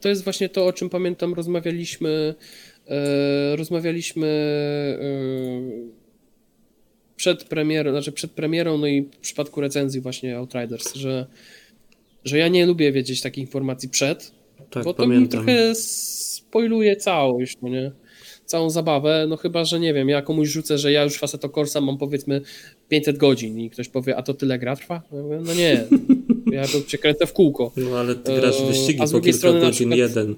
B: to jest właśnie to, o czym pamiętam, rozmawialiśmy. E, rozmawialiśmy. E, przed premierą, znaczy przed premierą, no i w przypadku recenzji właśnie Outriders, że, że ja nie lubię wiedzieć takich informacji przed, tak, bo to pamiętam. mi trochę spoiluje całość, no nie? Całą zabawę, no chyba, że nie wiem, ja komuś rzucę, że ja już Faceto Corsa mam powiedzmy 500 godzin i ktoś powie, a to tyle gra trwa? No nie, ja to przekręcę w kółko.
A: No ale ty grasz wyścigi a z drugiej po kilka strony godzin przykład... jeden,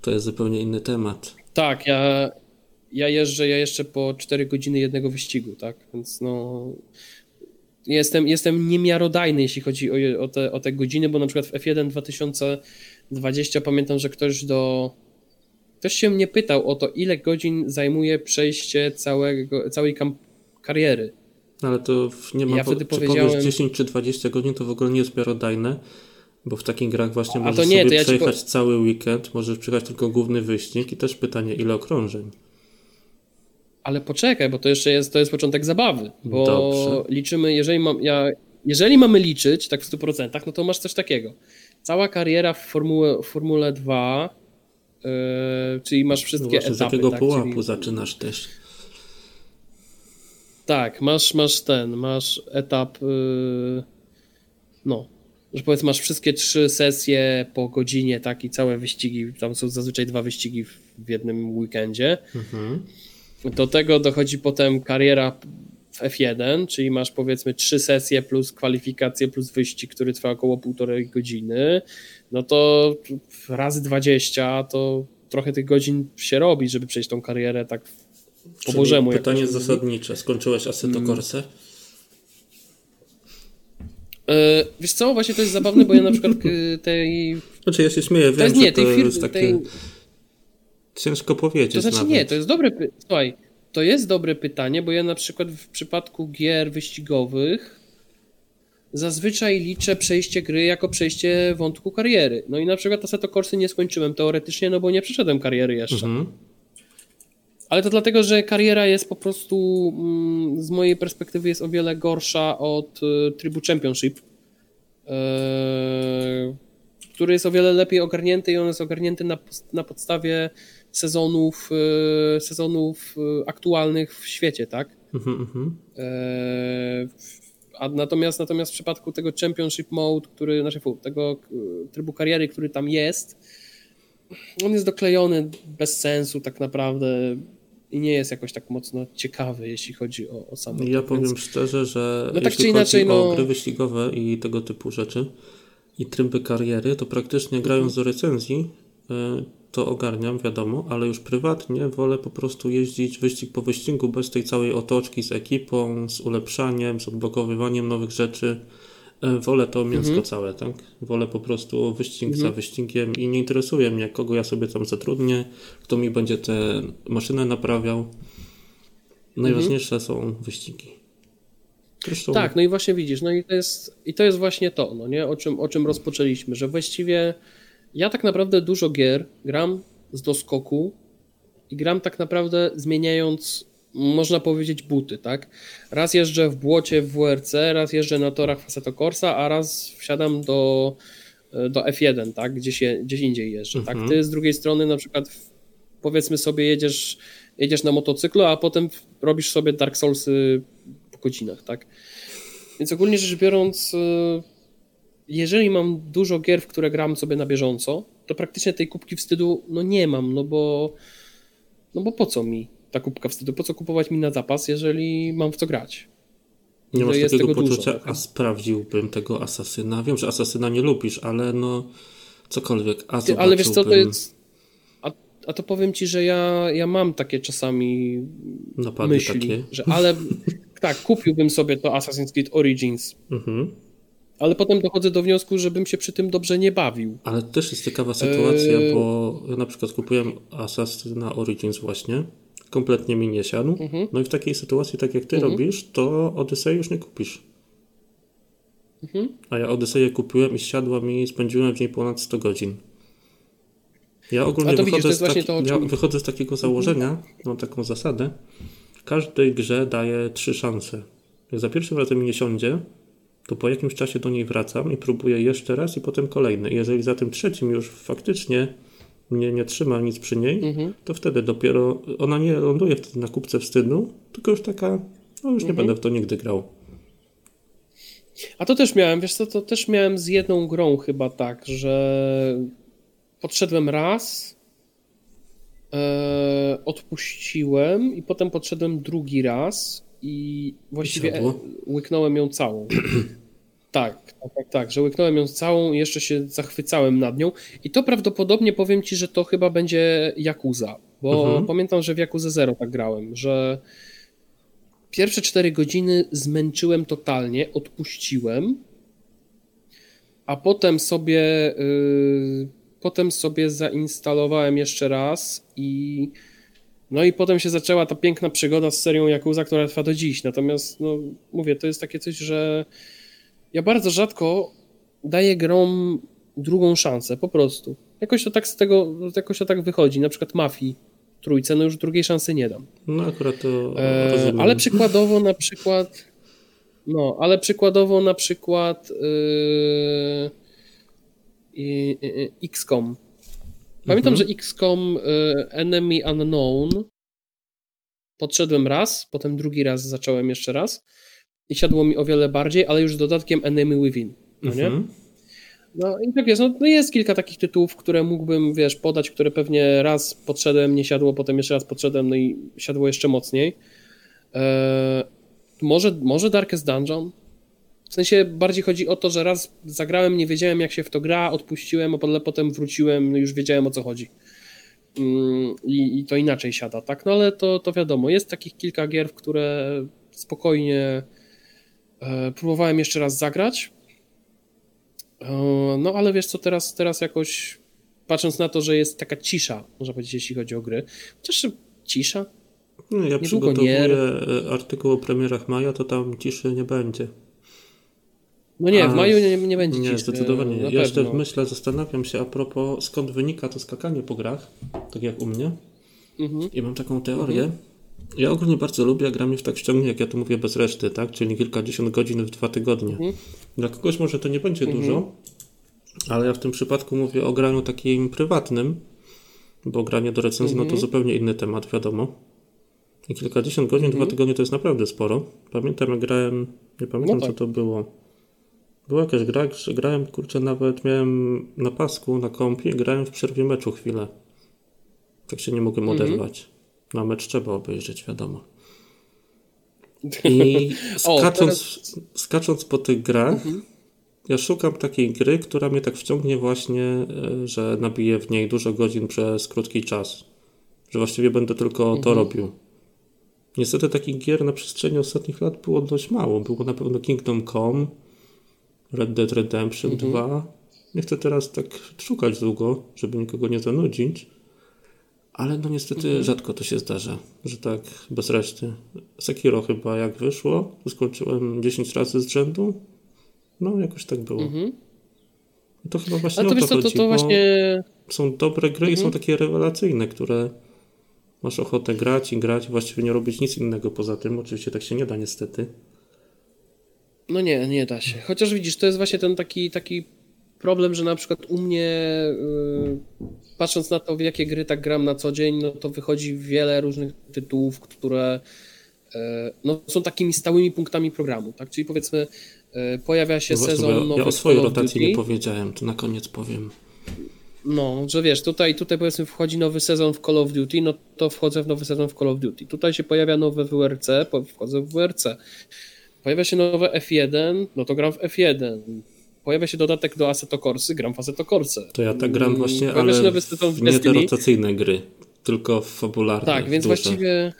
A: to jest zupełnie inny temat.
B: Tak, ja, ja jeżdżę, ja jeszcze po 4 godziny jednego wyścigu, tak? Więc no. Jestem, jestem niemiarodajny, jeśli chodzi o, o, te, o te godziny, bo na przykład w F1 2020 pamiętam, że ktoś do. Ktoś się mnie pytał o to, ile godzin zajmuje przejście całego, całej kariery.
A: Ale to nie ma. Ja wtedy czy powiedziałem... 10 czy 20 godzin to w ogóle nie jest miarodajne, bo w takich grach właśnie możesz nie, sobie ja przejechać po... cały weekend, możesz przejechać tylko główny wyścig i też pytanie, ile okrążeń.
B: Ale poczekaj, bo to jeszcze jest, to jest początek zabawy, bo Dobrze. liczymy, jeżeli, mam, ja, jeżeli mamy liczyć tak w 100%, no to masz coś takiego. Cała kariera w Formule, Formule 2, yy, czyli masz wszystkie no etapy. Z
A: jakiego
B: tak,
A: pułapu czyli... zaczynasz też?
B: Tak, masz, masz ten, masz etap, yy, no, że powiedzmy masz wszystkie trzy sesje po godzinie, tak, i całe wyścigi, tam są zazwyczaj dwa wyścigi w jednym weekendzie. Mhm. Do tego dochodzi potem kariera w F1, czyli masz powiedzmy trzy sesje plus kwalifikacje plus wyścig, który trwa około półtorej godziny, no to razy 20 to trochę tych godzin się robi, żeby przejść tą karierę tak po czyli Bożemu.
A: Pytanie jakoś. zasadnicze. Skończyłeś Assetto mm. Corsa?
B: Yy, wiesz co, właśnie to jest zabawne, bo ja na przykład tej...
A: Znaczy ja się śmieję, wiem, to jest, nie, tej firmy, jest takie... tej Ciężko powiedzieć.
B: To znaczy nawet. nie, to jest dobre. Słuchaj, to jest dobre pytanie, bo ja na przykład w przypadku gier wyścigowych zazwyczaj liczę przejście gry jako przejście wątku kariery. No i na przykład Assetto Corsy nie skończyłem teoretycznie, no bo nie przeszedłem kariery jeszcze. Mhm. Ale to dlatego, że kariera jest po prostu mm, z mojej perspektywy jest o wiele gorsza od y, trybu Championship. Yy, który jest o wiele lepiej ogarnięty i on jest ogarnięty na, na podstawie sezonów, e, sezonów e, aktualnych w świecie, tak? Mhm. E, a natomiast, natomiast w przypadku tego Championship Mode, który, znaczy tego trybu kariery, który tam jest, on jest doklejony bez sensu tak naprawdę i nie jest jakoś tak mocno ciekawy, jeśli chodzi o, o samą.
A: Ja powiem więc... szczerze, że no tak jeśli czy inaczej, chodzi no... o gry wyścigowe i tego typu rzeczy i tryby kariery, to praktycznie grając do recenzji to ogarniam, wiadomo, ale już prywatnie wolę po prostu jeździć wyścig po wyścigu bez tej całej otoczki z ekipą, z ulepszaniem, z odblokowywaniem nowych rzeczy. E, wolę to mięsko mhm. całe, tak? Wolę po prostu wyścig mhm. za wyścigiem i nie interesuje mnie, kogo ja sobie tam zatrudnię, kto mi będzie tę maszynę naprawiał. Najważniejsze mhm. są wyścigi.
B: Zresztą... Tak, no i właśnie widzisz, no i to jest, i to jest właśnie to, no nie? O, czym, o czym rozpoczęliśmy, że właściwie ja tak naprawdę dużo gier gram z doskoku i gram tak naprawdę zmieniając, można powiedzieć, buty, tak? Raz jeżdżę w błocie w WRC, raz jeżdżę na torach Faceto Corsa, a raz wsiadam do e, do F1, tak? Gdzieś, je, gdzieś indziej jeżdżę, tak?
A: Mhm.
B: Ty z drugiej strony na przykład powiedzmy sobie jedziesz, jedziesz na motocyklu, a potem robisz sobie Dark Soulsy po godzinach, tak? Więc ogólnie rzecz biorąc, e, jeżeli mam dużo gier, w które gram sobie na bieżąco, to praktycznie tej kubki wstydu no nie mam, no bo no bo po co mi ta kubka wstydu? Po co kupować mi na zapas, jeżeli mam w co grać?
A: Nie masz
B: jest
A: takiego
B: tego dużo,
A: poczucia,
B: tak?
A: a sprawdziłbym tego asasyna. Wiem, że asasyna nie lubisz, ale no cokolwiek, a
B: Ty, ale wiesz co, to jest... A, a to powiem ci, że ja, ja mam takie czasami
A: napady
B: myśli,
A: takie.
B: że ale tak, kupiłbym sobie to Assassin's Creed Origins,
A: Mhm.
B: Ale potem dochodzę do wniosku, żebym się przy tym dobrze nie bawił.
A: Ale też jest ciekawa sytuacja,
B: Eee.
A: bo ja na przykład kupiłem Assassina Origins właśnie, kompletnie mi nie siadł.
B: Mhm.
A: No i w takiej sytuacji, tak jak ty robisz, to Odyssey już nie kupisz.
B: Mhm.
A: A ja Odyseję kupiłem i siadła mi i spędziłem w niej ponad 100 godzin. Ja ogólnie
B: widzisz,
A: wychodzę,
B: jest
A: z taki,
B: to,
A: ja
B: Mhm.
A: wychodzę z takiego założenia, mam taką zasadę, każdej grze daję trzy szanse. Jak za pierwszym razem mi nie siądzie, to po jakimś czasie do niej wracam i próbuję jeszcze raz i potem kolejny. Jeżeli za tym trzecim już faktycznie mnie nie trzyma nic przy niej,
B: Mhm.
A: to wtedy dopiero ona nie ląduje wtedy na kupce wstydu, tylko już taka, no już nie
B: Mhm.
A: będę w to nigdy grał.
B: A to też miałem, wiesz co, to też miałem z jedną grą chyba tak, że podszedłem raz, e, odpuściłem i potem podszedłem drugi raz i właściwie
A: siadło?
B: łyknąłem ją całą. [clears throat] Tak, tak, tak, tak, że łyknąłem ją całą i jeszcze się zachwycałem nad nią i to prawdopodobnie powiem Ci, że to chyba będzie Yakuza, bo
A: Mhm.
B: pamiętam, że w Yakuza Zero tak grałem, że pierwsze 4 godziny zmęczyłem totalnie, odpuściłem, a potem sobie yy, potem sobie zainstalowałem jeszcze raz i no i potem się zaczęła ta piękna przygoda z serią Yakuza, która trwa do dziś. Natomiast no mówię, to jest takie coś, że ja bardzo rzadko daję grom drugą szansę, po prostu. Jakoś to tak z tego, jakoś to tak wychodzi. Na przykład Mafii trójce, no już drugiej szansy nie dam.
A: No akurat to
B: E, ale przykładowo na przykład no, ale przykładowo na przykład yy, yy, yy, XCOM. Pamiętam,
A: Mhm.
B: że XCOM yy, Enemy Unknown podszedłem raz, potem drugi raz zacząłem jeszcze raz i siadło mi o wiele bardziej, ale już z dodatkiem Enemy Within, no nie?
A: Mhm.
B: No i tak jest, no, no jest kilka takich tytułów, które mógłbym, wiesz, podać, które pewnie raz podszedłem, nie siadło, potem jeszcze raz podszedłem, no i siadło jeszcze mocniej. Eee, może, może Darkest Dungeon? W sensie bardziej chodzi o to, że raz zagrałem, nie wiedziałem jak się w to gra, odpuściłem, ale potem wróciłem, już wiedziałem o co chodzi. Mm, I, I to inaczej siada, tak? No ale to, to wiadomo, jest takich kilka gier, w które spokojnie e, próbowałem jeszcze raz zagrać. E, No ale wiesz co, teraz, teraz jakoś patrząc na to, że jest taka cisza, można powiedzieć, jeśli chodzi o gry. Chociaż cisza?
A: No, ja
B: Niedługo
A: przygotowuję
B: nie.
A: e, artykuł o premierach maja, to tam ciszy nie będzie.
B: No nie, w maju nie, nie będzie
A: Nie, zdecydowanie. Ja jeszcze
B: pewno.
A: myślę, zastanawiam się a propos, skąd wynika to skakanie po grach, tak jak u mnie.
B: Mhm.
A: I mam taką teorię. Ja ogólnie bardzo lubię, jak gra mnie w tak ściągnie, jak ja to mówię, bez reszty, tak? Czyli kilkadziesiąt godzin w dwa tygodnie.
B: Mhm.
A: Dla kogoś może to nie będzie dużo, ale ja w tym przypadku mówię o graniu takim prywatnym, bo granie do recenzji, no
B: Mhm.
A: to zupełnie inny temat, wiadomo. I kilkadziesiąt godzin,
B: Mhm.
A: dwa tygodnie to jest naprawdę sporo. Pamiętam, jak grałem, nie pamiętam
B: No tak.
A: co to było. Była jakaś gra, że grałem, kurczę, nawet miałem na pasku, na kompie, grałem w przerwie meczu chwilę. Tak się nie mogłem
B: Mhm.
A: oderwać. Na mecz trzeba obejrzeć, wiadomo. [laughs] I
B: O,
A: skacząc, skacząc po tych grach,
B: Mhm.
A: ja szukam takiej gry, która mnie tak wciągnie właśnie, e, że nabiję w niej dużo godzin przez krótki czas. Że właściwie będę tylko to
B: Mhm.
A: robił. Niestety takich gier na przestrzeni ostatnich lat było dość mało. Było na pewno Kingdom Come, Red Dead Redemption
B: Mhm.
A: 2. Nie chcę teraz tak szukać długo, żeby nikogo nie zanudzić. Ale no niestety
B: Mhm.
A: rzadko to się zdarza, że tak bez reszty. Sekiro chyba jak wyszło, to skończyłem 10 razy z rzędu. No jakoś tak było.
B: Mhm.
A: I to chyba właśnie
B: Ale
A: o
B: to
A: to
B: co, to,
A: chodzi,
B: to
A: bo
B: właśnie...
A: są dobre gry i
B: Mhm.
A: są takie rewelacyjne, które masz ochotę grać i grać właściwie nie robić nic innego poza tym. Oczywiście tak się nie da niestety.
B: No nie, nie da się. Chociaż widzisz, to jest właśnie ten taki, taki problem, że na przykład u mnie, yy, patrząc na to, w jakie gry tak gram na co dzień, no to wychodzi wiele różnych tytułów, które yy, no, są takimi stałymi punktami programu, tak? Czyli powiedzmy, yy, pojawia się
A: No właśnie,
B: sezon
A: ja,
B: nowy
A: ja o swojej rotacji nie powiedziałem, to na koniec powiem.
B: No, że wiesz, tutaj, tutaj powiedzmy wchodzi nowy sezon w Call of Duty, no to wchodzę w nowy sezon w Call of Duty. Tutaj się pojawia nowe WRC, wchodzę w WRC. Pojawia się nowe F1, no to gram w F1. Pojawia się dodatek do Assetto Corsy, gram w Assetto Corsę.
A: To ja tak gram właśnie,
B: pojawia
A: ale
B: w
A: nie te rotacyjne gry, tylko w fabularne.
B: Tak, więc
A: duże.
B: właściwie.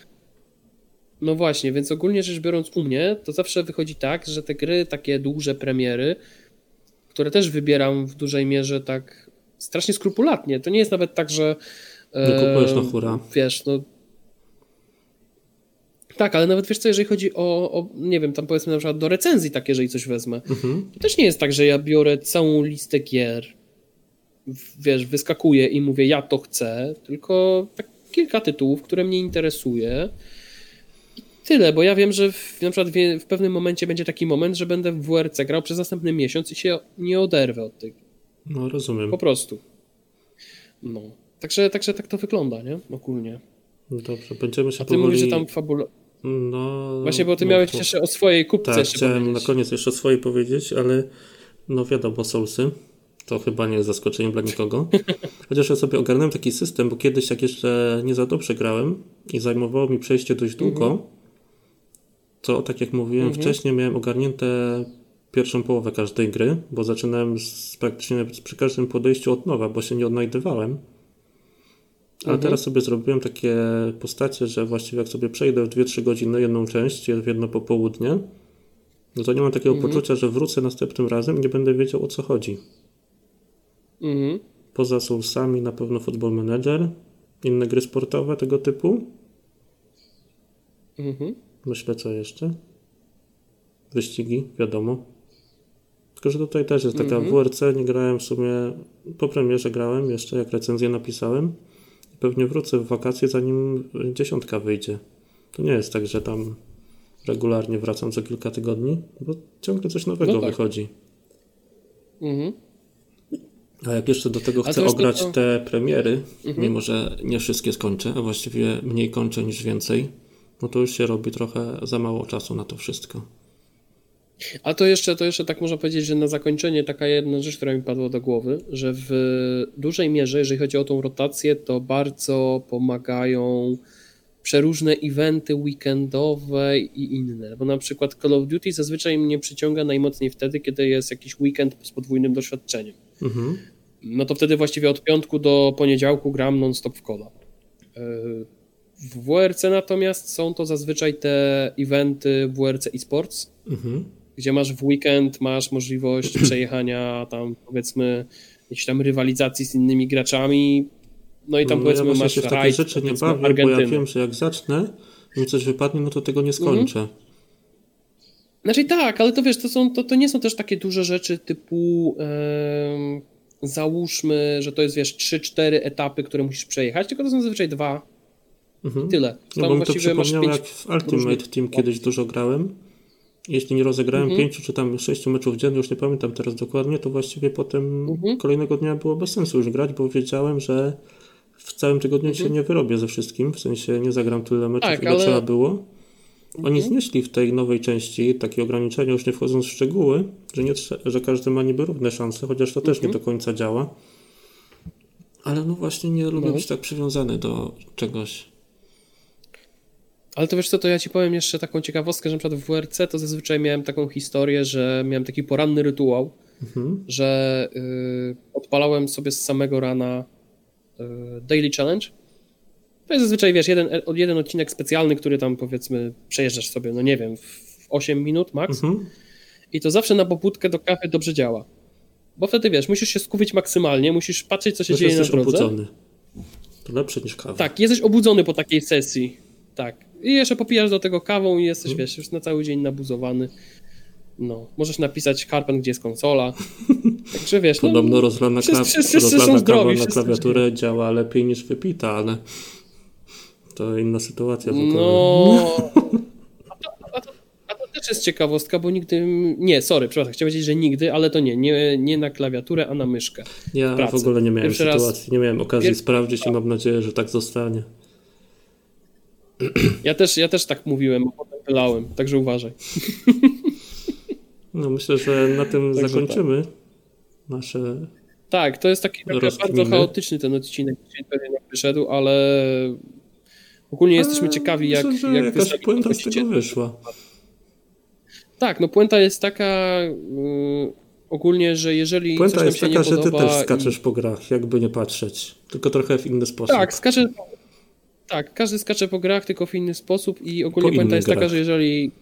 B: No właśnie, więc ogólnie rzecz biorąc u mnie, to zawsze wychodzi tak, że te gry, takie duże premiery, które też wybieram w dużej mierze tak strasznie skrupulatnie. To nie jest nawet tak, że.
A: Nie kupujesz na
B: e,
A: hura.
B: Wiesz, no. Tak, ale nawet wiesz co, jeżeli chodzi o, o, nie wiem, tam powiedzmy na przykład do recenzji tak, jeżeli coś wezmę,
A: Mhm.
B: to też nie jest tak, że ja biorę całą listę gier, w- wiesz, wyskakuję i mówię, ja to chcę, tylko tak kilka tytułów, które mnie interesuje. I tyle, bo ja wiem, że w, na przykład wie- w pewnym momencie będzie taki moment, że będę w WRC grał przez następny miesiąc i się nie oderwę od tych.
A: No rozumiem.
B: Po prostu. No. Także, także tak to wygląda, nie? Ogólnie.
A: No Dobrze, będziemy się
B: A ty
A: powoli...
B: mówisz, że tam fabula...
A: No,
B: Właśnie, bo ty
A: no,
B: miałeś
A: to-
B: jeszcze o swojej kupce
A: Tak, chciałem
B: powiedzieć.
A: na koniec jeszcze swoje powiedzieć, ale no wiadomo, Soulsy. To chyba nie jest zaskoczeniem dla nikogo. [laughs] Chociaż ja sobie ogarnąłem taki system, bo kiedyś jak jeszcze nie za dobrze grałem i zajmowało mi przejście dość długo, to tak jak mówiłem wcześniej, miałem ogarnięte pierwszą połowę każdej gry, bo zaczynałem z, praktycznie przy każdym podejściu od nowa, bo się nie odnajdywałem. Ale teraz sobie zrobiłem takie postacie, że właściwie jak sobie przejdę w 2-3 godziny jedną część, w jedno popołudnie, no to nie mam takiego poczucia, że wrócę następnym razem i nie będę wiedział o co chodzi.
B: Mhm.
A: Poza Soulsami na pewno Football Manager, inne gry sportowe tego typu.
B: Mhm.
A: Myślę co jeszcze. Wyścigi, wiadomo. Tylko, że tutaj też jest taka WRC, nie grałem w sumie, po premierze grałem jeszcze, jak recenzję napisałem. Pewnie wrócę w wakacje, zanim dziesiątka wyjdzie. To nie jest tak, że tam regularnie wracam co kilka tygodni, bo ciągle coś nowego
B: No tak.
A: wychodzi.
B: Mhm.
A: A jak jeszcze do tego chcę ograć
B: to-
A: te premiery, mimo że nie wszystkie skończę, a właściwie mniej kończę niż więcej, no to już się robi trochę za mało czasu na to wszystko.
B: A to jeszcze, to jeszcze tak można powiedzieć, że na zakończenie taka jedna rzecz, która mi padła do głowy, że w dużej mierze, jeżeli chodzi o tą rotację, to bardzo pomagają przeróżne eventy weekendowe i inne, bo na przykład Call of Duty zazwyczaj mnie przyciąga najmocniej wtedy, kiedy jest jakiś weekend z podwójnym doświadczeniem.
A: Mhm.
B: No to wtedy właściwie od piątku do poniedziałku gram non-stop w kola. W WRC natomiast są to zazwyczaj te eventy WRC eSports,
A: Mhm.
B: Gdzie masz w weekend, masz możliwość [clears throat] przejechania tam powiedzmy jakiejś tam rywalizacji z innymi graczami, no i tam
A: no ja
B: powiedzmy
A: właśnie
B: masz
A: się w takie
B: rajd,
A: rzeczy nie bawię, bo ja wiem, że jak zacznę mi coś wypadnie, no to tego nie
B: Mhm.
A: skończę.
B: Znaczy tak, ale to wiesz, to, są, to, to nie są też takie duże rzeczy typu em, załóżmy, że to jest wiesz 3-4 etapy, które musisz przejechać, tylko to są zazwyczaj dwa
A: Mhm.
B: tyle.
A: No
B: Tam
A: bo mi to przypomniało, jak w Ultimate
B: różnych-
A: Team kiedyś dużo grałem. Jeśli nie rozegrałem
B: Mhm.
A: pięciu czy tam sześciu meczów dziennie, już nie pamiętam teraz dokładnie, to właściwie potem
B: Mhm.
A: kolejnego dnia było bez sensu już grać, bo wiedziałem, że w całym tygodniu się nie wyrobię ze wszystkim, w sensie nie zagram tyle meczów,
B: Mhm. Tak,
A: ile
B: ale-
A: trzeba było. Oni
B: Mhm.
A: znieśli w tej nowej części takie ograniczenia, już nie wchodząc w szczegóły, że, nie, że każdy ma niby równe szanse, chociaż to też nie do końca działa. Ale no właśnie nie lubię
B: Mhm. No.
A: być tak przywiązany do czegoś.
B: Ale to wiesz co, to ja ci powiem jeszcze taką ciekawostkę, że na przykład w WRC to zazwyczaj miałem taką historię, że miałem taki poranny rytuał,
A: Mhm.
B: że y, odpalałem sobie z samego rana y, Daily Challenge. To jest zazwyczaj, wiesz, jeden, jeden odcinek specjalny, który tam powiedzmy przejeżdżasz sobie, no nie wiem, w 8 minut max.
A: Mhm.
B: I to zawsze na poputkę do kawy dobrze działa. Bo wtedy wiesz, musisz się skupić maksymalnie, musisz patrzeć, co się dzieje na
A: jesteś
B: drodze.
A: obudzony. To lepsze niż kawa.
B: Tak, jesteś obudzony po takiej sesji. Tak. I jeszcze popijasz do tego kawą i jesteś,
A: Mhm.
B: wiesz, już na cały dzień nabuzowany. No, możesz napisać Karpen, gdzie jest konsola. [laughs] Także wiesz, no,
A: Podobno rozlana,
B: wszyscy- wszyscy są
A: rozlana
B: zdrowi,
A: na
B: wszyscy
A: klawiaturę działa lepiej niż wypita, ale to inna sytuacja w ogóle.
B: No. [laughs] A to, a, to, a to też jest ciekawostka, bo nigdy. Nie, sorry, przepraszam, chciałem powiedzieć, że nigdy, ale to nie. Nie, nie na klawiaturę, a na myszkę.
A: Ja
B: pracy.
A: w ogóle nie miałem
B: Pierwszy
A: sytuacji,
B: raz-
A: nie miałem okazji
B: Pier-
A: sprawdzić i mam nadzieję, że tak zostanie.
B: Ja też, ja też tak mówiłem, a potem wylałem, także uważaj.
A: No myślę, że na tym
B: Także
A: zakończymy nasze.
B: Tak, to jest taki bardzo chaotyczny ten odcinek, dzisiaj pewnie nam wyszedł, ale ogólnie jesteśmy ciekawi, jak,
A: myślę,
B: jak
A: jakaś
B: wystawi-
A: puenta z tego wyszła.
B: Tak, no puenta jest taka y, ogólnie, że jeżeli
A: Puenta jest taka, że ty też
B: i-
A: skaczesz po grach, jakby nie patrzeć. Tylko trochę w inny sposób.
B: Tak, skacze. Tak, każdy skacze po grach, tylko w inny sposób i ogólnie
A: Po innych
B: jest taka,
A: grach.
B: że jeżeli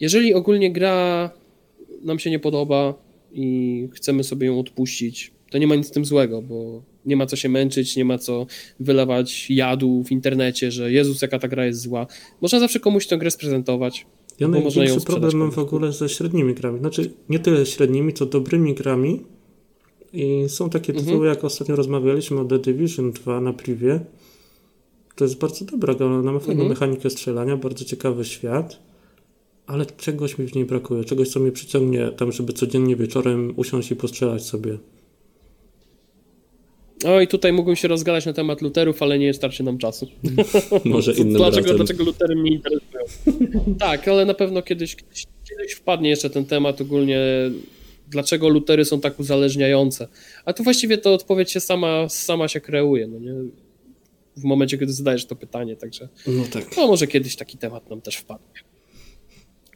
B: jeżeli ogólnie gra nam się nie podoba i chcemy sobie ją odpuścić, to nie ma nic z tym złego, bo nie ma co się męczyć, nie ma co wylewać jadu w internecie, że Jezus, jaka ta gra jest zła. Można zawsze komuś tę grę sprezentować.
A: Ja największy problem mam w ogóle ze średnimi grami. Znaczy, nie tyle średnimi, co dobrymi grami. I są takie
B: Mhm.
A: tytuły, jak ostatnio rozmawialiśmy o The Division 2 na privie. To jest bardzo dobra gra, ona ma fajną
B: Mhm.
A: mechanikę strzelania, bardzo ciekawy świat, ale czegoś mi w niej brakuje, czegoś, co mnie przyciągnie tam, żeby codziennie wieczorem usiąść i postrzelać sobie.
B: O i tutaj mógłbym się rozgadać na temat luterów, ale nie starczy nam czasu. [laughs]
A: Może innym
B: dlaczego,
A: razem.
B: dlaczego lutery mnie interesują? [laughs] tak, ale na pewno kiedyś, kiedyś, kiedyś wpadnie jeszcze ten temat ogólnie, dlaczego lutery są tak uzależniające. A tu właściwie to odpowiedź się sama, sama się kreuje, no nie? W momencie, kiedy zadajesz to pytanie, także
A: No tak.
B: no może kiedyś taki temat nam też wpadnie.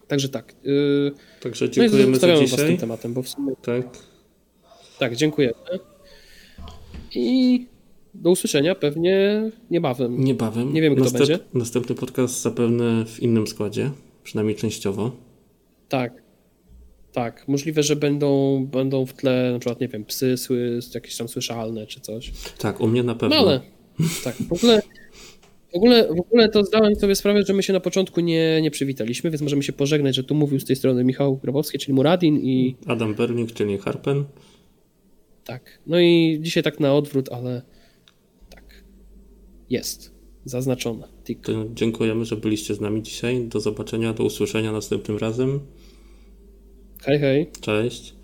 B: Także tak. Yy,
A: Także
B: no
A: dziękujemy za
B: zostawiamy was
A: dzisiaj.
B: tym tematem, bo w sumie
A: Tak.
B: tak, dziękujemy. I do usłyszenia pewnie niebawem.
A: Niebawem.
B: Nie wiemy, kto będzie.
A: Następny podcast zapewne w innym składzie, przynajmniej częściowo.
B: Tak. Tak, możliwe, że będą, będą w tle na przykład, nie wiem, psy sły, jakieś tam słyszalne czy coś.
A: Tak, u mnie na pewno.
B: No ale tak, w ogóle, w ogóle, w ogóle to zdałem sobie sprawę, że my się na początku nie, nie przywitaliśmy, więc możemy się pożegnać, że tu mówił z tej strony Michał Grabowski, czyli Muradin i
A: Adam Berling, czyli Harpen.
B: tak. No i dzisiaj tak na odwrót, ale tak. Jest. Zaznaczone.
A: To dziękujemy, że byliście z nami dzisiaj. Do zobaczenia, do usłyszenia następnym razem.
B: Hej, hej.
A: Cześć.